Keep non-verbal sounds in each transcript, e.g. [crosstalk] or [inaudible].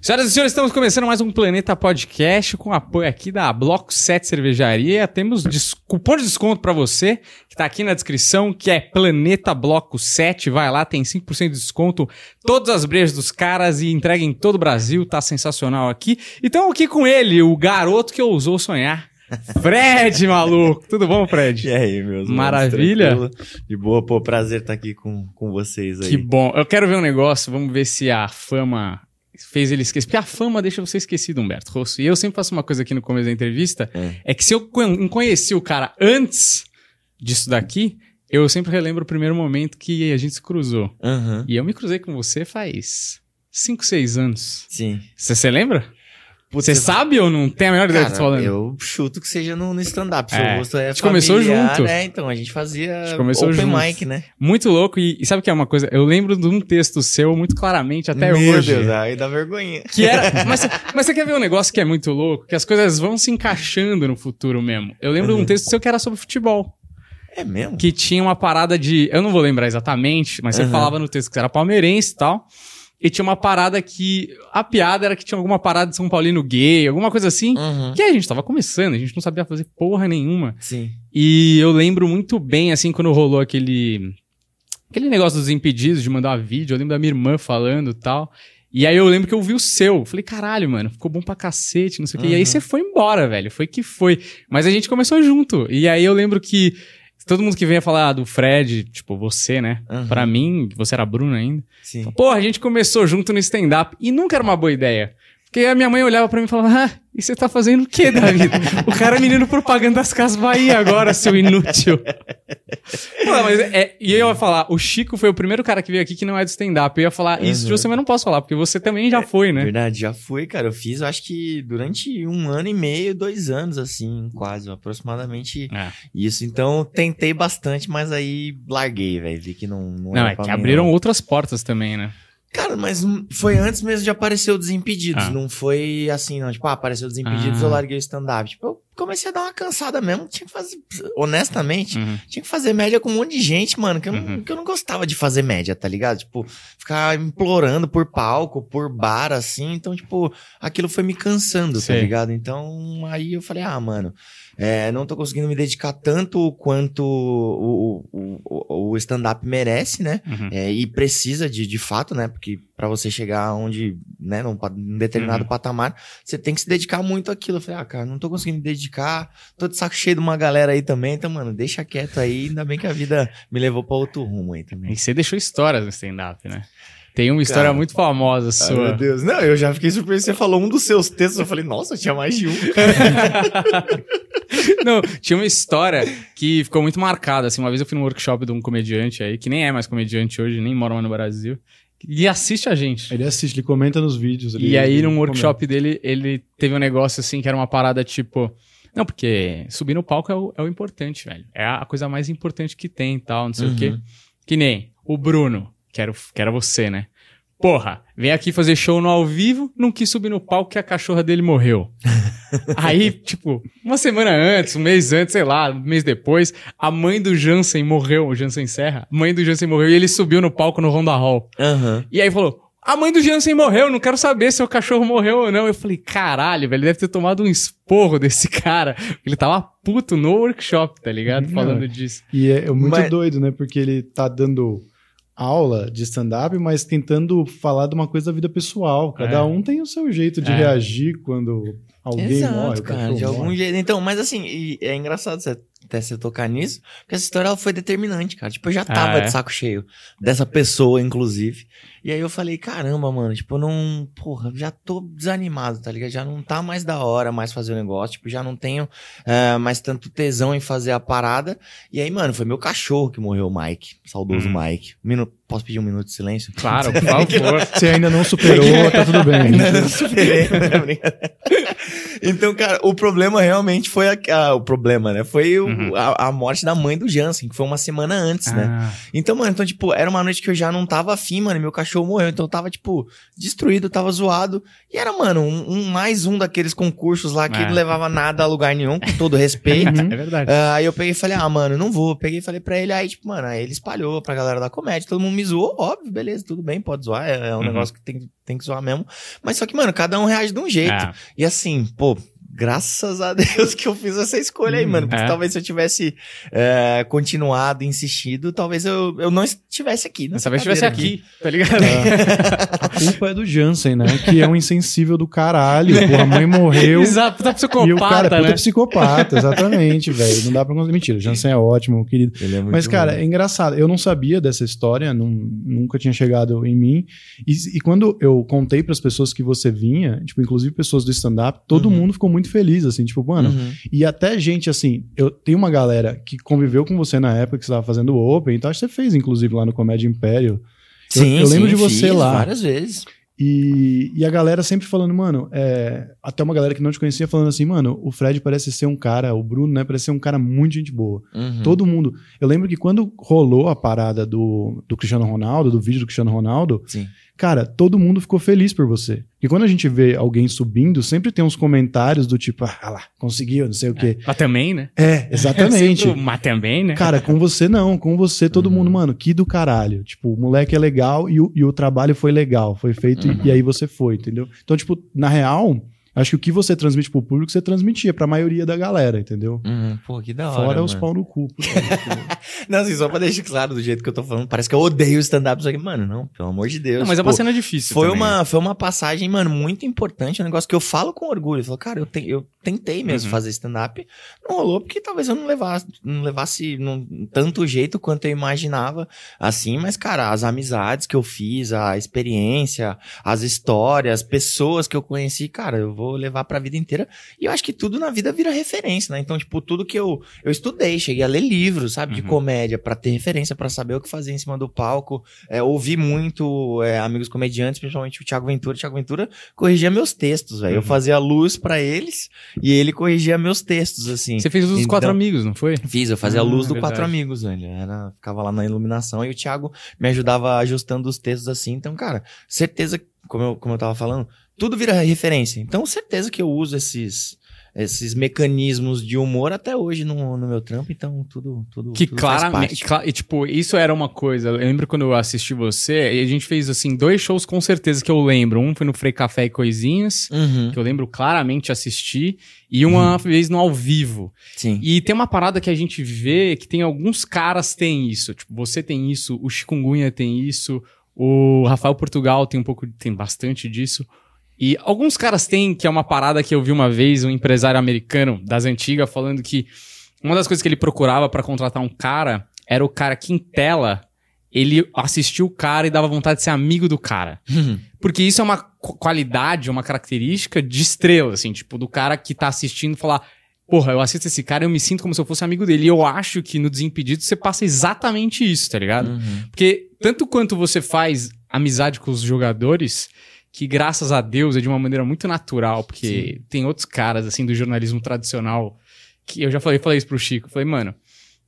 Senhoras e senhores, estamos começando mais um Planeta Podcast com apoio aqui da Bloco 7 Cervejaria. Temos des- cupom de desconto para você, que tá aqui na descrição, que é Planeta Bloco 7. Vai lá, tem 5% de desconto. Todas as brejas dos caras e entrega em todo o Brasil. Tá sensacional aqui. E estamos aqui com ele, o garoto que ousou sonhar. Fred, [laughs] maluco. Tudo bom, Fred? E aí, meus manos, Maravilha. tranquilo? De boa, pô, prazer estar aqui com, com vocês aí. Que bom. Eu quero ver um negócio, vamos ver se a fama fez ele esquecer. Porque a fama deixa você esquecido, Humberto Rosso. E eu sempre faço uma coisa aqui no começo da entrevista, É. é, que se eu con- conheci o cara antes disso daqui, eu sempre relembro o primeiro momento que a gente se cruzou. Aham, E eu me cruzei com você faz 5, 6 anos. sim. Você você lembra? Você sabe ou não tem a menor ideia do que Cara, falando? eu chuto que seja no, no stand-up. Seu É. gosto é A gente começou familiar, junto. né? Então, a gente fazia gente começou open junto. mic, né? Muito louco. E, e sabe o que é uma coisa? Eu lembro de um texto seu muito claramente até Meu hoje. Deus, aí dá vergonha. Que era. [laughs] Mas, mas você quer ver um negócio que é muito louco? Que as coisas vão se encaixando no futuro mesmo. Eu lembro de um texto seu que era sobre futebol. É mesmo? Que tinha uma parada de. Eu não vou lembrar exatamente, mas você Uhum. falava no texto que você era palmeirense e tal. E tinha uma parada que. A piada era que tinha alguma parada de São Paulino gay, alguma coisa assim. Uhum. Que a gente tava começando, a gente não sabia fazer porra nenhuma. Sim. E eu lembro muito bem, assim, quando rolou aquele. Aquele negócio dos impedidos de mandar vídeo. Eu lembro da minha irmã falando e tal. E aí eu lembro que eu vi o seu. Falei, caralho, mano, ficou bom pra cacete, não sei o quê. E aí Uhum. você foi embora, velho. Foi que foi. Mas a gente começou junto. E aí eu lembro que todo mundo que vinha falar do Fred, tipo, você, né? Uhum. Pra mim, você era a Bruna ainda. Sim. Porra, a gente começou junto no stand-up. E nunca era uma boa ideia. Porque a minha mãe olhava pra mim e falava, ah, e você tá fazendo o quê da vida? o cara é menino propaganda das Casas Bahia agora, seu inútil. Pô, mas é, e eu ia falar, o Chico foi o primeiro cara que veio aqui que não é de stand-up. Eu ia falar isso de você, mas não posso falar, porque você também já foi, né? Verdade, já fui, cara. Eu fiz, eu acho que durante um ano e meio, dois anos, assim, quase, aproximadamente É. isso. Então, tentei bastante, mas aí larguei, velho. Vi que não, não, Não, é que abriram não. outras portas também, né? Cara, mas hum, foi antes mesmo de aparecer o Desimpedidos. Ah. Não foi assim, não. Tipo, ah, apareceu o Desimpedidos, Ah. eu larguei o stand-up. Tipo, eu comecei a dar uma cansada mesmo. Tinha que fazer, honestamente, Uhum. tinha que fazer média com um monte de gente, mano. Que eu, não, Uhum. que eu não gostava de fazer média, tá ligado? Tipo, ficar implorando por palco, por bar, assim. Então, tipo, aquilo foi me cansando, Sei. tá ligado? Então, aí eu falei, ah, mano, é, não tô conseguindo me dedicar tanto quanto o, o, o, o stand-up merece, né? Uhum. É, e precisa de, de fato, né? Porque pra você chegar onde, né, num, num determinado Uhum. patamar, você tem que se dedicar muito àquilo. Eu falei, ah, cara, não tô conseguindo me dedicar, tô de saco cheio de uma galera aí também, então, mano, deixa quieto aí, ainda bem que a vida me levou pra outro rumo aí também. E você deixou histórias no stand-up, né? Tem uma história Cara. muito famosa Ai, sua. meu Deus. Não, eu já fiquei surpreso. Você falou um dos seus textos. Eu falei, nossa, tinha mais de um. [laughs] [laughs] Não, tinha uma história que ficou muito marcada. Assim, uma vez eu fui num workshop de um comediante aí, que nem é mais comediante hoje, nem mora mais no Brasil, e assiste a gente. Ele assiste, ele comenta nos vídeos. ele- E aí, num comenta. workshop dele, ele teve um negócio assim que era uma parada tipo. Não, porque subir no palco é o, é o importante, velho. É a coisa mais importante que tem e tal, não sei o quê. Uhum. Que nem o Bruno, que era, que era você, né? Porra, vem aqui fazer show no ao vivo, não quis subir no palco que a cachorra dele morreu. [laughs] Aí, tipo, uma semana antes, um mês antes, sei lá, um mês depois, a mãe do Jansen morreu, o Jansen Serra, a mãe do Jansen morreu e ele subiu no palco no Ronda Hall. Aham. E aí falou: a mãe do Jansen morreu, não quero saber se o cachorro morreu ou não. Eu falei, caralho, velho, ele deve ter tomado um esporro desse cara. Ele tava puto no workshop, tá ligado? Não, Falando disso. E é, é muito Mas- doido, né? Porque ele tá dando aula de stand-up, mas tentando falar de uma coisa da vida pessoal. Cada É. um tem o seu jeito de É. reagir quando alguém Exato, morre. o cara, de algum morre. jeito. Então, mas assim, é engraçado você, até você tocar nisso, porque essa história ela foi determinante, cara. Tipo, eu já tava Ah, é? de saco cheio dessa pessoa, inclusive. E aí eu falei, caramba, mano, tipo, eu não. Porra, já tô desanimado, tá ligado? Já não tá mais da hora mais fazer o negócio. Tipo, já não tenho eh, mais tanto tesão em fazer a parada. E aí, mano, foi meu cachorro que morreu, o Mike. Saudoso Hum. Mike. Minu- Posso pedir um minuto de silêncio? Claro, [laughs] por favor. Você ainda não superou, tá tudo bem. Ainda não superei, [laughs] né? Brincadeira. Então, cara, o problema realmente foi a, a- o problema, né? Foi o- Uhum. a, a morte da mãe do Jansen, que foi uma semana antes, né? Ah, Então, mano, então, tipo, era uma noite que eu já não tava afim, mano, e meu cachorro morreu. Então eu tava, tipo, destruído, tava zoado. E era, mano, um, um- mais um daqueles concursos lá que É. não levava nada a lugar nenhum, com todo respeito. [laughs] é verdade. Ah, aí eu peguei e falei, ah, mano, não vou. Peguei e falei pra ele, aí, tipo, mano, aí ele espalhou pra galera da comédia, todo mundo me zoou, óbvio, beleza, tudo bem, pode zoar, é, é um Uhum. negócio que tem, tem que zoar mesmo. Mas só que, mano, cada um reage de um jeito. É. E assim, pô, graças a Deus que eu fiz essa escolha aí, mano. Porque É. talvez se eu tivesse é, continuado, insistido, talvez eu, eu não estivesse aqui. nessa Dessa vez estivesse cadeira aqui, tá ligado? A culpa é do Jansen, né? Que é um insensível do caralho. Porra, a mãe morreu. [laughs] Exato, puta psicopata, e o cara é puta né? psicopata, exatamente, velho. Não dá pra conseguir. Mentira, o Jansen é ótimo, querido. Ele é muito Mas, cara, bom. é engraçado. Eu não sabia dessa história, não- nunca tinha chegado em mim. E, e quando eu contei pras pessoas que você vinha, tipo, inclusive pessoas do stand-up, todo Uhum. mundo ficou muito feliz, assim, tipo, mano. Uhum. E até gente, assim, eu tenho uma galera que conviveu com você na época que você tava fazendo o Open, então acho que você fez, inclusive, lá no Comédia Império. Sim, eu lembro sim, de você fiz lá. Várias vezes. E, e a galera sempre falando, mano, é, até uma galera que não te conhecia falando assim, mano, o Fred parece ser um cara, o Bruno, né, parece ser um cara muito gente boa. Uhum. Todo mundo. Eu lembro que quando rolou a parada do, do Cristiano Ronaldo, do vídeo do Cristiano Ronaldo, Sim. Cara, todo mundo ficou feliz por você. E quando a gente vê alguém subindo, sempre tem uns comentários do tipo, ah lá, conseguiu, não sei o quê. Mas também, né? É, exatamente. [laughs] Sempre Mas também, né? Cara, com você não, com você todo Uhum. mundo, mano, que do caralho. Tipo, o moleque é legal e o, e o trabalho foi legal, foi feito e- Uhum. e, aí você foi, entendeu? Então, tipo, na real, acho que o que você transmite pro público, você transmitia pra maioria da galera, entendeu? Uhum. Pô, que da hora. Fora os mano. pau no cu. [laughs] Não, assim, só pra deixar claro do jeito que eu tô falando, parece que eu odeio stand-up. Só que, mano, não, pelo amor de Deus. Não, mas é Pô, uma cena difícil Foi também. uma, foi uma passagem, mano, muito importante. Um negócio que eu falo com orgulho. Eu falo, cara, eu, te- eu tentei mesmo Uhum. fazer stand-up. Não rolou porque talvez eu não levasse, não levasse num, tanto jeito quanto eu imaginava. Assim, mas, cara, as amizades que eu fiz, a experiência, as histórias, pessoas que eu conheci, cara, eu vou levar pra vida inteira. E eu acho que tudo na vida vira referência, né? Então, tipo, tudo que eu, eu estudei, cheguei a ler livros, sabe, de Uhum. comédia, pra ter referência, pra saber o que fazer em cima do palco. É, ouvi muito é, amigos comediantes, principalmente o Thiago Ventura. O Thiago Ventura corrigia meus textos, velho. Eu Uhum. fazia luz pra eles e ele corrigia meus textos, assim. Você fez os Então- quatro amigos, não foi? Fiz, eu fazia a Ah, luz do verdade. Quatro Amigos, velho. Era, ficava lá na iluminação e o Thiago me ajudava ajustando os textos assim. Então, cara, certeza, como eu, como eu tava falando, tudo vira referência. Então, certeza que eu uso esses, esses mecanismos de humor até hoje no, no meu trampo. Então, tudo, tudo, Que tudo faz claramente. e, tipo, isso era uma coisa. Eu lembro quando eu assisti você, e a gente fez, assim, dois shows com certeza que eu lembro. Um foi no Frei Café e Coisinhas, Uhum, que eu lembro claramente assistir, e uma vez no ao vivo. sim. E tem uma parada que a gente vê que tem alguns caras têm isso. Tipo, você tem isso, o Chikungunya tem isso, o Rafael Portugal tem um pouco, tem bastante disso. E alguns caras têm, que é uma parada que eu vi uma vez, um empresário americano das antigas falando que uma das coisas que ele procurava pra contratar um cara era o cara que em tela ele assistia o cara e dava vontade de ser amigo do cara. Porque isso é uma qu- qualidade, uma característica de estrela, assim, tipo, do cara que tá assistindo falar, porra, eu assisto esse cara e eu me sinto como se eu fosse amigo dele. E eu acho que no Desimpedido você passa exatamente isso, tá ligado? Uhum. Porque tanto quanto você faz amizade com os jogadores, que graças a Deus é de uma maneira muito natural, porque tem outros caras, assim, do jornalismo tradicional, que eu já falei, falei isso pro Chico, falei, mano,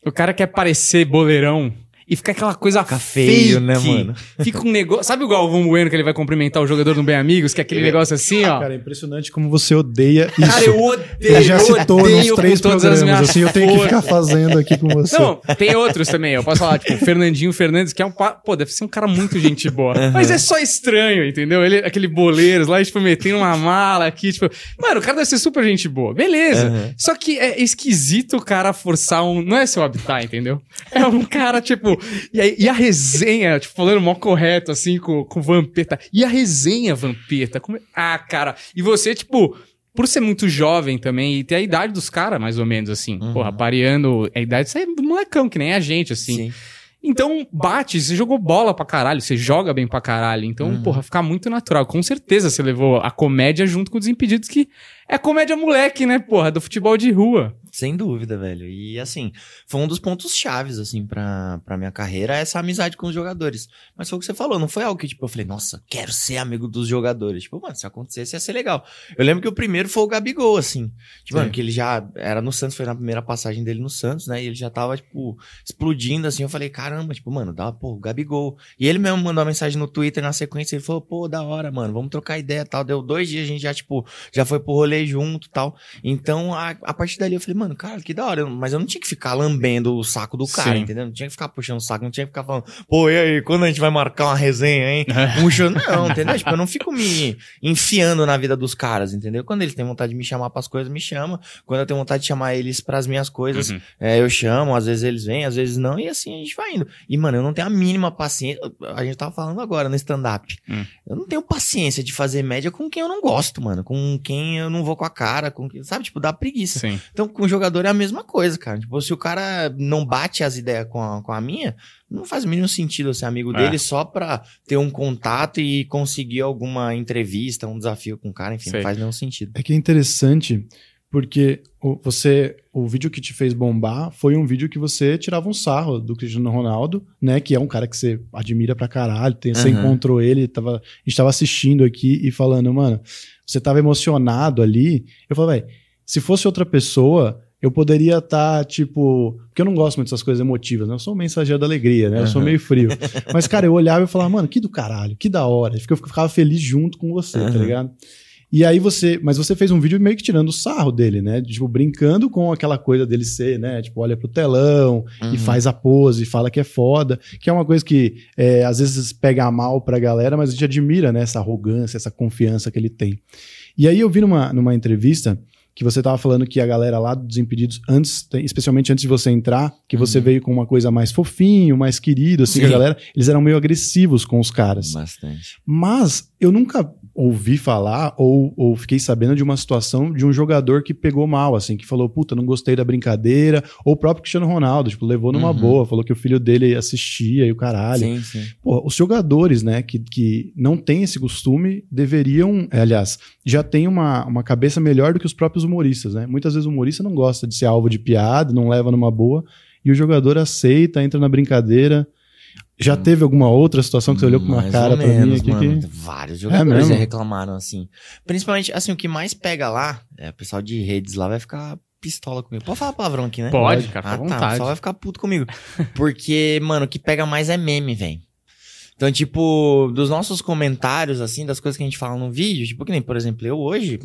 o cara quer parecer boleirão e fica aquela coisa Fica feio, fake. né, mano? Fica um negócio. Sabe o Galvão Bueno que ele vai cumprimentar o jogador do Bem Amigos? Que é aquele negócio assim, ó. Cara, é impressionante como você odeia isso. Cara, eu odeio. Ele já citou nos três todas as programas, minhas assim, eu tenho que ficar fazendo aqui com você. Não, tem outros também. Eu posso falar, tipo, o Fernandinho Fernandes, que é um. pa- Pô, deve ser um cara muito gente boa. Mas é só estranho, entendeu? Ele, aquele boleiros lá, tipo, metendo uma mala aqui, tipo. Mano, o cara deve ser super gente boa. Beleza. Uhum. Só que é esquisito o cara forçar um. Não é seu habitat, entendeu? É um cara, tipo. E, aí- e a resenha, tipo, falando mó correto, assim, com, com Vampeta. E a resenha, Vampeta? Como é- Ah, cara. E você, tipo. Por ser muito jovem também e ter a idade dos caras, mais ou menos, assim. Uhum. Porra, pareando a idade, você é molecão, que nem a gente, assim. Então, bate, você jogou bola pra caralho, você joga bem pra caralho. Então, Uhum. porra, fica muito natural. Com certeza você levou a comédia junto com o Desimpedidos, que é comédia moleque, né, porra, do futebol de rua. Sem dúvida, velho. E assim, foi um dos pontos chaves, assim, pra, pra minha carreira, essa amizade com os jogadores. Mas foi o que você falou, não foi algo que, tipo, eu falei, nossa, quero ser amigo dos jogadores. Tipo, mano, se acontecesse ia ser legal. Eu lembro que o primeiro foi o Gabigol, assim. Tipo, mano, que ele já era no Santos, foi na primeira passagem dele no Santos, né? E ele já tava, tipo, explodindo, assim. Eu falei, caramba, tipo, mano, dá, pô, o Gabigol. E ele mesmo mandou uma mensagem no Twitter na sequência, ele falou, pô, da hora, mano, vamos trocar ideia e tal. Deu dois dias, a gente já, tipo, já foi pro rolê rolê junto tal. Então, a, a partir dali eu falei, mano, cara, que da hora. Mas eu não tinha que ficar lambendo o saco do cara, Sim. entendeu? Não tinha que ficar puxando o saco, não tinha que ficar falando, pô, e aí, quando a gente vai marcar uma resenha, hein? Um show, não, entendeu? Tipo, eu não fico me enfiando na vida dos caras, entendeu? Quando eles têm vontade de me chamar pras coisas, me chama. Quando eu tenho vontade de chamar eles pras minhas coisas, Uhum. é, eu chamo, às vezes eles vêm, às vezes não, e assim a gente vai indo. E, mano, eu não tenho a mínima paciência. A gente tava falando agora no stand-up. Hum. Eu não tenho paciência de fazer média com quem eu não gosto, mano. Com quem eu não vou com a cara, com quem, sabe? Tipo, dá preguiça. Sim. Então, com o jogador é a mesma coisa, cara. Tipo, se o cara não bate as ideias com a, com a minha, não faz o mínimo sentido eu ser amigo É. dele só pra ter um contato e conseguir alguma entrevista, um desafio com o cara, enfim, Sei. não faz nenhum sentido. É que é interessante porque o, você, o vídeo que te fez bombar foi um vídeo que você tirava um sarro do Cristiano Ronaldo, né? Que é um cara que você admira pra caralho. Tem, Você Aham. encontrou ele, tava, a gente tava assistindo aqui e falando, mano, você tava emocionado ali. Eu falei, velho, se fosse outra pessoa, eu poderia estar, tipo. Porque eu não gosto muito dessas coisas emotivas, né? Eu sou um mensageiro da alegria, né? Eu sou Aham. meio frio. Mas, cara, eu olhava e falava, mano, que do caralho, que da hora. Eu ficava feliz junto com você, tá Aham. ligado? E aí você, mas você fez um vídeo meio que tirando o sarro dele, né? Tipo, brincando com aquela coisa dele ser, né? Tipo, olha pro telão e Uhum. faz a pose, fala que é foda, que é uma coisa que é, às vezes pega mal pra galera, mas a gente admira, né? Essa arrogância, essa confiança que ele tem. E aí eu vi numa, numa entrevista que você tava falando que a galera lá dos Impedidos, antes, especialmente antes de você entrar, que você Uhum. veio com uma coisa mais fofinho, mais querido, assim, que a Sim. galera, eles eram meio agressivos com os caras. Bastante. Mas eu nunca ouvi falar ou, ou fiquei sabendo de uma situação de um jogador que pegou mal, assim, que falou, puta, não gostei da brincadeira, ou o próprio Cristiano Ronaldo, tipo, levou numa Uhum. boa, falou que o filho dele assistia e o caralho. Sim, sim. Pô, os jogadores, né, que, que não têm esse costume, deveriam, é, aliás, já tem uma, uma cabeça melhor do que os próprios humoristas, né? Muitas vezes o humorista não gosta de ser alvo de piada, não leva numa boa, e o jogador aceita, entra na brincadeira. Já Hum. teve alguma outra situação que você olhou com uma Mais cara ou pra mim menos, aqui mano. que... Vários jogadores mesmo? já reclamaram assim. Principalmente, assim, o que mais pega lá, é, o pessoal de redes lá vai ficar pistola comigo. Pode falar palavrão aqui, né? Pode, cara, Ah, tá, o vontade. pessoal vai ficar puto comigo. [laughs] Porque, mano, o que pega mais é meme, velho. Então, tipo, dos nossos comentários, assim, das coisas que a gente fala no vídeo, tipo, que nem, por exemplo, eu hoje,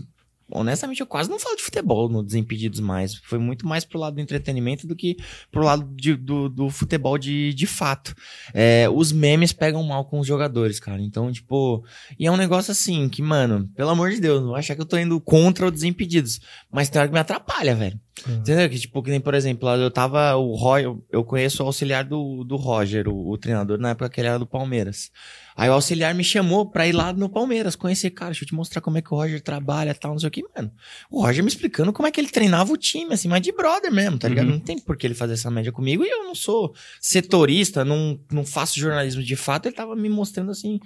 honestamente, eu quase não falo de futebol no Desimpedidos mais. Foi muito mais pro lado do entretenimento do que pro lado de- do, do futebol de, de fato. É, os memes pegam mal com os jogadores, cara. Então, tipo, e é um negócio assim que, mano, pelo amor de Deus, não achar que eu tô indo contra o Desimpedidos. Mas tem hora que me atrapalha, velho. Entendeu? Que, tipo, que nem, por exemplo, eu tava. O Roy, eu conheço o auxiliar do, do Roger, o, o treinador, na época que ele era do Palmeiras. Aí o auxiliar me chamou pra ir lá no Palmeiras, conhecer, cara, deixa eu te mostrar como é que o Roger trabalha tal, não sei o que, mano. O Roger me explicando como é que ele treinava o time, assim, mas de brother mesmo, tá ligado? Uhum. Não tem por que ele fazer essa média comigo e eu não sou setorista, não, não faço jornalismo de fato, ele tava me mostrando assim,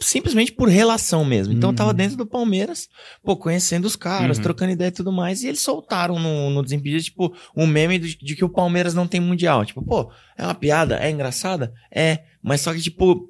simplesmente por relação mesmo. Então eu tava Uhum. dentro do Palmeiras, pô, conhecendo os caras, Uhum. trocando ideia e tudo mais, e eles soltaram no, no Desimpedidos, tipo, um meme de, de que o Palmeiras não tem mundial. Tipo, pô, é uma piada, é engraçada? É, mas só que, tipo,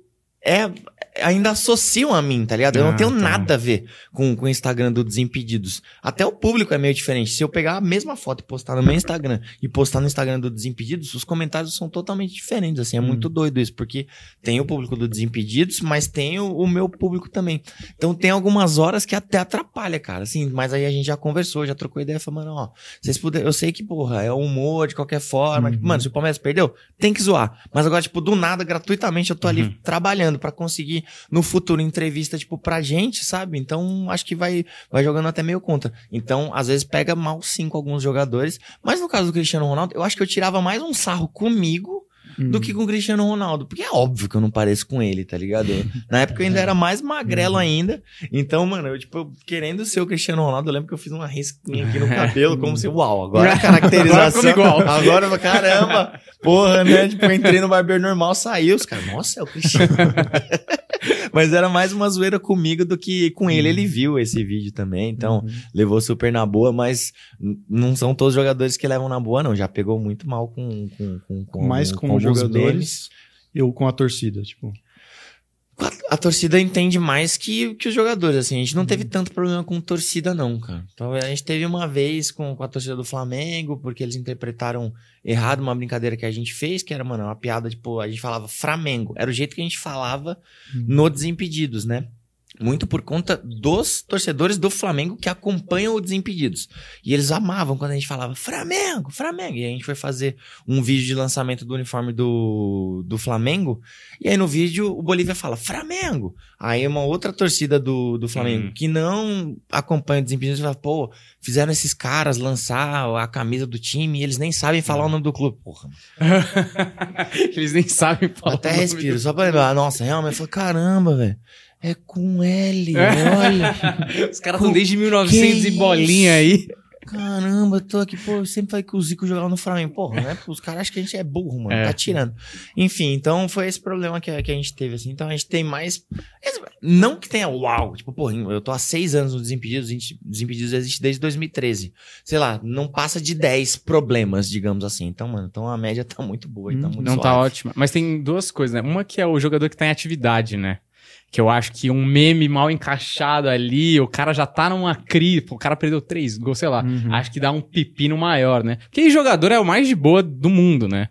é. Ainda associam a mim, tá ligado? Eu Ah, não tenho tá. nada a ver com, com o Instagram do Desimpedidos. Até o público é meio diferente. Se eu pegar a mesma foto e postar no meu Instagram e postar no Instagram do Desimpedidos, os comentários são totalmente diferentes, assim. É Hum. muito doido isso, porque tem o público do Desimpedidos, mas tem o, o meu público também. Então tem algumas horas que até atrapalha, cara, assim. Mas aí a gente já conversou, já trocou ideia, falou, mano, ó, vocês puderem, eu sei que, porra, é humor de qualquer forma. Uhum. Tipo, mano, se o Palmeiras perdeu, tem que zoar. Mas agora, tipo, do nada, gratuitamente, eu tô ali Uhum. trabalhando pra conseguir no futuro entrevista, tipo, pra gente, sabe? Então, acho que vai, vai jogando até meio contra. Então, às vezes pega mal sim com alguns jogadores. Mas no caso do Cristiano Ronaldo, eu acho que eu tirava mais um sarro comigo Uhum. do que com o Cristiano Ronaldo. Porque é óbvio que eu não pareço com ele, tá ligado? Na época eu ainda era mais magrelo Uhum. ainda. Então, mano, eu, tipo, querendo ser o Cristiano Ronaldo, eu lembro que eu fiz uma risquinha aqui no [laughs] cabelo, como se, uau, agora a caracterização. Agora igual. Agora, caramba, porra, né? Tipo, eu entrei no barbeiro normal, saiu, os caras, nossa, é o Cristiano. [laughs] Mas era mais uma zoeira comigo do que com ele. Ele viu esse vídeo também, então Uhum. levou super na boa, mas não são todos os jogadores que levam na boa, não. Já pegou muito mal com. com, com, com mais com, os alguns jogadores eu com a torcida, tipo. A, a torcida entende mais que, que os jogadores, assim. A gente não teve Uhum. tanto problema com torcida, não, cara. Então a gente teve uma vez com, com a torcida do Flamengo, porque eles interpretaram errado uma brincadeira que a gente fez, que era, mano, uma piada, tipo, a gente falava Flamengo. Era o jeito que a gente falava Uhum. no Desimpedidos, né? Muito por conta dos torcedores do Flamengo que acompanham o Desimpedidos. E eles amavam quando a gente falava Flamengo, Flamengo. E a gente foi fazer um vídeo de lançamento do uniforme do, do Flamengo. E aí no vídeo o Bolívia fala Flamengo. Aí uma outra torcida do, do Flamengo Hum. que não acompanha o Desimpedidos fala, pô, fizeram esses caras lançar a camisa do time e eles nem sabem falar o nome do clube. Porra, [laughs] Eles nem sabem falar. até o nome respiro, do- só pra lembrar. Nossa, realmente, eu falei, caramba, velho. É com L, É. olha. [laughs] Os caras estão desde 1900 Que e bolinha aí. Caramba, eu tô aqui, pô, eu sempre falei que o Zico jogava no Flamengo. Porra, né? Os caras acham que a gente é burro, mano. É. Tá tirando. Enfim, então foi esse problema que, a- que a gente teve, assim. Então a gente tem mais. Não que tenha uau. Tipo, porra, eu tô há seis anos no Desimpedidos. Desimpedidos existe desde 2013. Sei lá, não passa de 10 problemas, digamos assim. Então, mano, então a média tá muito boa. tá Hum, muito Não tá suave. ótima. Mas tem duas coisas, né? Uma que é o jogador que tá em atividade, né? Que eu acho que um meme mal encaixado ali, o cara já tá numa crise, o cara perdeu três gols, sei lá. Uhum. Acho que dá um pepino maior, né? Porque jogador é o mais de boa do mundo, né?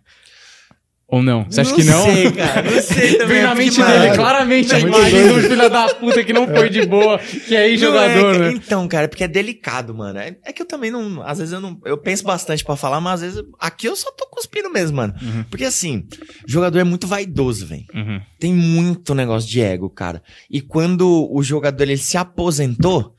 Ou não? Você acha que não? sei, cara. Não sei [laughs] também. Vem na mente dele, claramente, a é imagem do filho da puta que não foi de boa, que é Não jogador, é, né? Então, cara, é porque é delicado, mano. É, é que eu também não. Às vezes eu não. Eu penso bastante pra falar, mas às vezes aqui eu só tô cuspindo mesmo, mano. Uhum. Porque assim, jogador é muito vaidoso, velho. Uhum. Tem muito negócio de ego, cara. E quando o jogador ele se aposentou,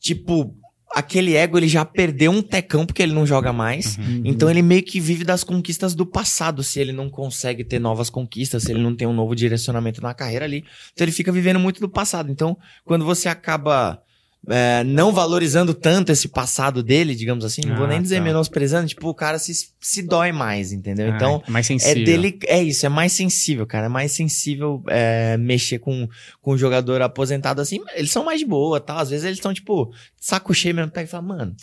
tipo, aquele ego ele já perdeu um tecão porque ele não joga mais. Uhum. Então ele meio que vive das conquistas do passado, se ele não consegue ter novas conquistas, se ele não tem um novo direcionamento na carreira ali. Então ele fica vivendo muito do passado. Então, quando você acaba é, não valorizando tanto esse passado dele, digamos assim, não vou Ah, nem dizer tá. menosprezando, tipo, o cara se, se dói mais, entendeu? Ah, então, é mais é sensível. dele, é isso, é mais sensível, cara. É mais sensível é, mexer com, com um jogador aposentado assim. Eles são mais de boa, tal. Às vezes eles estão, tipo, saco cheio mesmo, pega e fala, mano,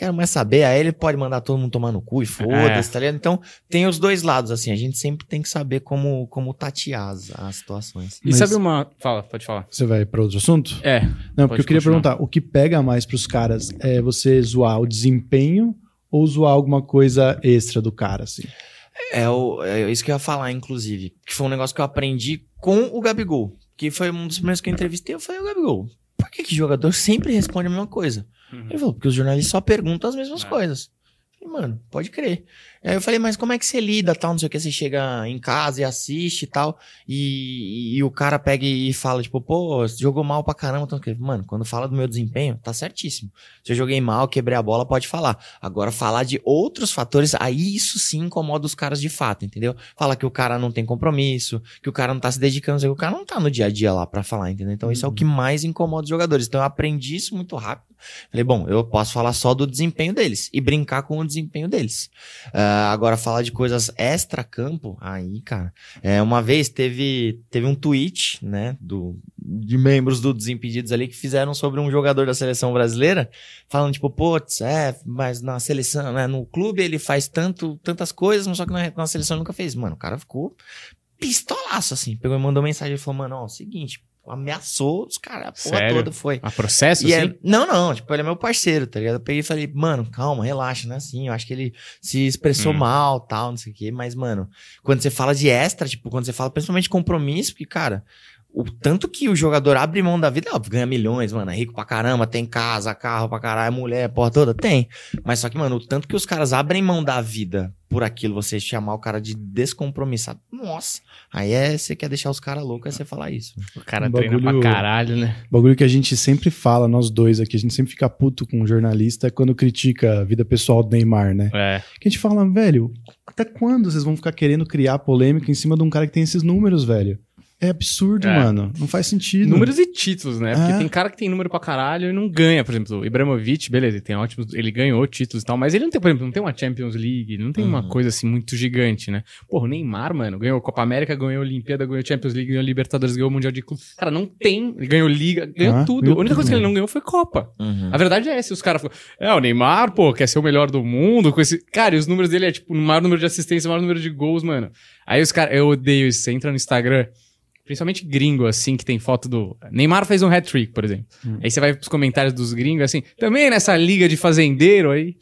quero mais saber. Aí ele pode mandar todo mundo tomar no cu e foda-se, É. tá ligado? Então, tem os dois lados, assim. A gente sempre tem que saber como, como tatear as, as situações. E Mas- sabe uma. Fala, pode falar. Você vai para outro assunto? É. Não, porque eu queria continuar. perguntar, o que pega mais pros caras é você zoar o desempenho ou zoar alguma coisa extra do cara, assim? É, o, é isso que eu ia falar, inclusive. Que foi um negócio que eu aprendi com o Gabigol. Que foi um dos primeiros que eu entrevistei, eu falei, o Gabigol, por que, que jogador sempre responde a mesma coisa? Uhum. Ele falou, porque os jornalistas só perguntam as mesmas É. coisas. Falei, mano, pode crer. Aí eu falei, mas como é que você lida, tal, não sei o que, você chega em casa e assiste e tal, e, o cara pega e fala, tipo, pô, você jogou mal pra caramba, então, mano, quando fala do meu desempenho, tá certíssimo. Se eu joguei mal, quebrei a bola, pode falar. Agora, falar de outros fatores, aí isso sim incomoda os caras de fato, entendeu? Fala que o cara não tem compromisso, que o cara não tá se dedicando, que, o cara não tá no dia a dia lá pra falar, entendeu? Então isso é o que mais incomoda os jogadores. Então eu aprendi isso muito rápido. Falei, bom, eu posso falar só do desempenho deles e brincar com o desempenho deles. Ah, agora, falar de coisas extra-campo, aí, cara. É, uma vez teve, teve um tweet, né, do, de membros do Desimpedidos ali que fizeram sobre um jogador da seleção brasileira, falando, tipo, putz, é, mas na seleção, né, no clube ele faz tanto, tantas coisas, mas só que na, na seleção ele nunca fez. Mano, o cara ficou pistolaço, assim. Pegou e mandou mensagem e falou, mano, ó, seguinte, ameaçou os caras, a porra Sério? toda foi. A processo, E é- assim? não, não, tipo, ele é meu parceiro, tá ligado? Eu peguei e falei, mano, calma, relaxa, não é assim. Eu acho que ele se expressou Hum. mal, tal, não sei o quê. Mas, mano, quando você fala de extra, tipo, quando você fala principalmente de compromisso, porque, cara, o tanto que o jogador abre mão da vida, óbvio, ganha milhões, mano, é rico pra caramba, tem casa, carro pra caralho, mulher, porra toda, tem. Mas só que, mano, o tanto que os caras abrem mão da vida por aquilo, você chamar o cara de descompromissado, nossa, aí é, você quer deixar os caras loucos, é você falar isso. O cara Um treina bagulho- pra caralho, né? Bagulho que a gente sempre fala, nós dois aqui, a gente sempre fica puto com o jornalista é quando critica a vida pessoal do Neymar, né? É. Que a gente fala, velho, até quando vocês vão ficar querendo criar polêmica em cima de um cara que tem esses números, velho? É absurdo, É. mano. Não faz sentido. Números e títulos, né? Porque É. tem cara que tem número pra caralho e não ganha. Por exemplo, o Ibrahimovic, beleza, ele tem ótimos. Ele ganhou títulos e tal, mas ele não tem, por exemplo, não tem uma Champions League, não tem uma Uhum. coisa assim muito gigante, né? Porra, o Neymar, mano, ganhou Copa América, ganhou Olimpíada, ganhou Champions League, ganhou Libertadores, ganhou Mundial de Clube. Cara, não tem. Ele ganhou Liga, ganhou Ah, tudo. ganhou a única tudo, coisa que ele não ganhou foi Copa. Uhum. A verdade é essa. Os caras falam, é, o Neymar, pô, quer ser o melhor do mundo com esse. Cara, e os números dele é tipo o maior número de assistência, o maior número de gols, mano. Aí os caras, eu odeio isso. Você entra no Instagram, principalmente gringo, assim, que tem foto do. Neymar fez um hat-trick, por exemplo. Hum. Aí você vai pros comentários dos gringos, assim, também nessa liga de fazendeiro aí.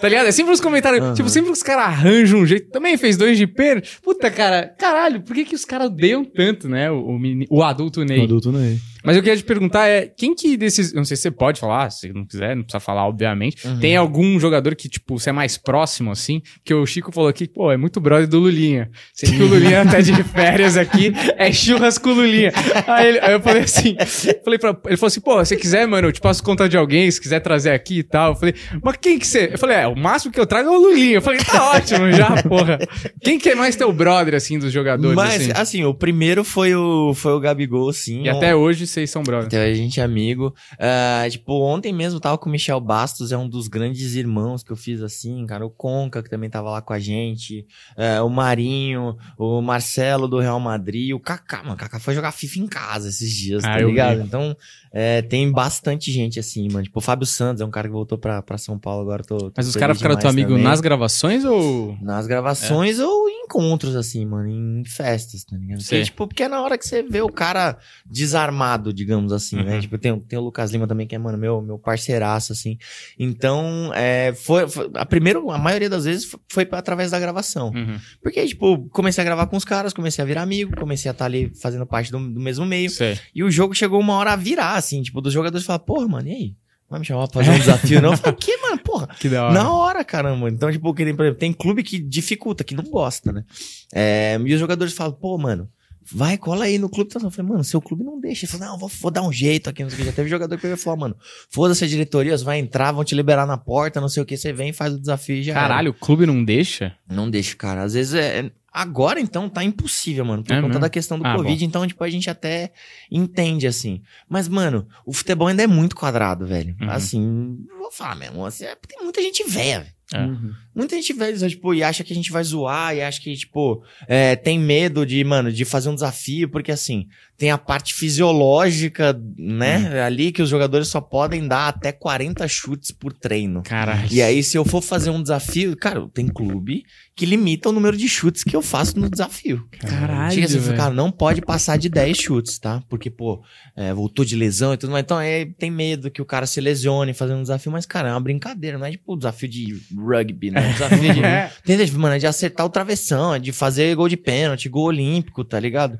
Tá ligado? É sempre os comentários, Aham. tipo, sempre os caras arranjam um jeito. Também fez dois de pênalti. Puta, cara, caralho, por que, que os caras odeiam tanto, né? O, o, o adulto Ney. O adulto Ney. Mas eu queria te perguntar é, quem que desses, não sei se você pode falar, se não quiser, não precisa falar, obviamente. Uhum. Tem algum jogador que, tipo, você é mais próximo, assim? Que o Chico falou aqui, pô, é muito brother do Lulinha. Sei que o Lulinha tá de [laughs] férias aqui, é churras com o Lulinha. Aí, ele- aí eu falei assim, falei pra, ele falou assim, pô, se quiser, mano, eu te passo conta de alguém, se quiser trazer aqui e tal. Eu falei, mas quem que você... Eu falei, é, o máximo que eu trago é o Lulinha. Eu falei, tá [laughs] ótimo já, porra. Quem que é mais teu brother, assim, dos jogadores, Mas, assim? assim, o primeiro foi o, foi o Gabigol, sim. E até hoje vocês são brother. Então a gente é amigo. Ah, tipo, ontem mesmo eu tava com o Michel Bastos, é um dos grandes irmãos que eu fiz assim, cara. O Conca, que também tava lá com a gente. eh, o Marinho, o Marcelo do Real Madrid, o Kaká. Mano, o Kaká foi jogar FIFA em casa esses dias, Ah, tá ligado? vi. Então, eh, tem bastante gente assim, mano. Tipo, o Fábio Santos é um cara que voltou pra, pra São Paulo agora. Tô, tô Mas os caras ficaram teu amigo também. nas gravações ou... Nas gravações ou em encontros, assim, mano, em festas, tá ligado? Porque, tipo, porque é na hora que você vê o cara desarmado, digamos assim, né? Uhum. Tipo, tem, tem o Lucas Lima também, que é, mano, meu, meu parceiraço, assim. Então, é, foi, foi- a primeira, a maioria das vezes foi, através da gravação. Uhum. Porque, tipo, comecei a gravar com os caras, comecei a virar amigo, comecei a estar ali fazendo parte do, do mesmo meio. Sei. E o jogo chegou uma hora a virar, assim, tipo, dos jogadores falar, porra, mano, e aí? Vai me chamar pra fazer um desafio, não? [laughs] Eu falei, que, mano, porra? Que da hora. Na hora, caramba. Então, tipo, que nem, por exemplo, tem clube que dificulta, que não gosta, né? É, e os jogadores falam, pô, mano, vai, cola aí no clube. Eu falei, mano, seu clube não deixa. Ele falou, não, vou, vou dar um jeito aqui. Não sei o que. Já teve jogador que falou, mano, foda-se a diretoria, você vai entrar, vão te liberar na porta, não sei o que. Você vem, faz o desafio e já. era. Caralho, o clube não deixa? Não deixa, cara. Às vezes é. Agora, então, tá impossível, mano. Por É conta mesmo? da questão do Ah, Covid. Então, tipo, a gente até entende, assim. Mas, mano, o futebol ainda é muito quadrado, velho. Uhum. Assim, vou falar mesmo. Assim, é- tem muita gente velha, velho. É. Uhum. Muita gente velha, tipo, e acha que a gente vai zoar, e acha que, tipo, é, tem medo de, mano, de fazer um desafio, porque assim, tem a parte fisiológica, né, ali que os jogadores só podem dar até 40 chutes por treino. Caralho. E aí, se eu for fazer um desafio, cara, tem clube que limita o número de chutes que eu faço no desafio. Caralho, Chega assim, cara, não pode passar de 10 chutes, tá? Porque, pô, é, voltou de lesão e tudo mais. Então, é, tem medo que o cara se lesione fazendo um desafio, mas, cara, é uma brincadeira, não é tipo um desafio de rugby, né? Um desafio de. [laughs] É. Entendeu? Tipo, Mano, é de acertar o travessão, é de fazer gol de pênalti, gol olímpico, tá ligado?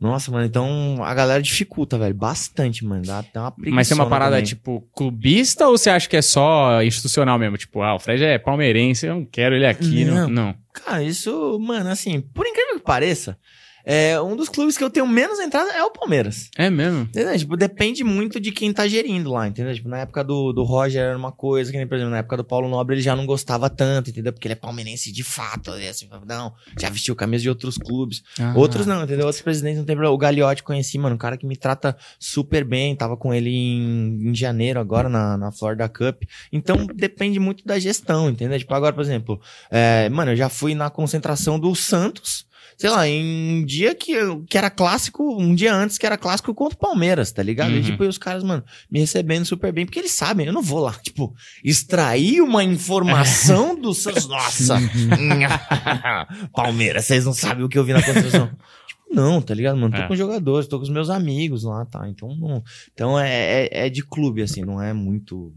Nossa, mano, então a galera dificulta, velho, bastante, mano. Dá até uma Mas tem uma parada, também. tipo, clubista ou você acha que é só institucional mesmo? Tipo, ah, o Fred é palmeirense, eu não quero ele aqui. Não. Não. não. Cara, isso, mano, assim, por incrível que pareça, é, um dos clubes que eu tenho menos entrada é o Palmeiras. É mesmo? Entendeu? Tipo, depende muito de quem tá gerindo lá, entendeu? Tipo, na época do, do Roger era uma coisa, que nem, por exemplo, na época do Paulo Nobre ele já não gostava tanto, entendeu? Porque ele é palmeirense de fato, e assim, não, já vestiu camisa de outros clubes. Ah. Outros não, entendeu? Outros presidentes não tem problema. O Gagliotti conheci, mano, um cara que me trata super bem, tava com ele em, em janeiro agora na, na Florida Cup. Então, depende muito da gestão, entendeu? Tipo, agora, por exemplo, é, mano, eu já fui na concentração do Santos, sei lá, em um dia que, que era clássico, um dia antes que era clássico contra o Palmeiras, tá ligado? Uhum. E tipo, e os caras, mano, me recebendo super bem, porque eles sabem, eu não vou lá, tipo, extrair uma informação [laughs] do Santos. Nossa! [laughs] Palmeiras, vocês não sabem o que eu vi na concentração. [laughs] Tipo, não, tá ligado, mano? Tô É. com jogadores, tô com os meus amigos lá, tá? Então, não, então é, é, é de clube, assim, não é muito.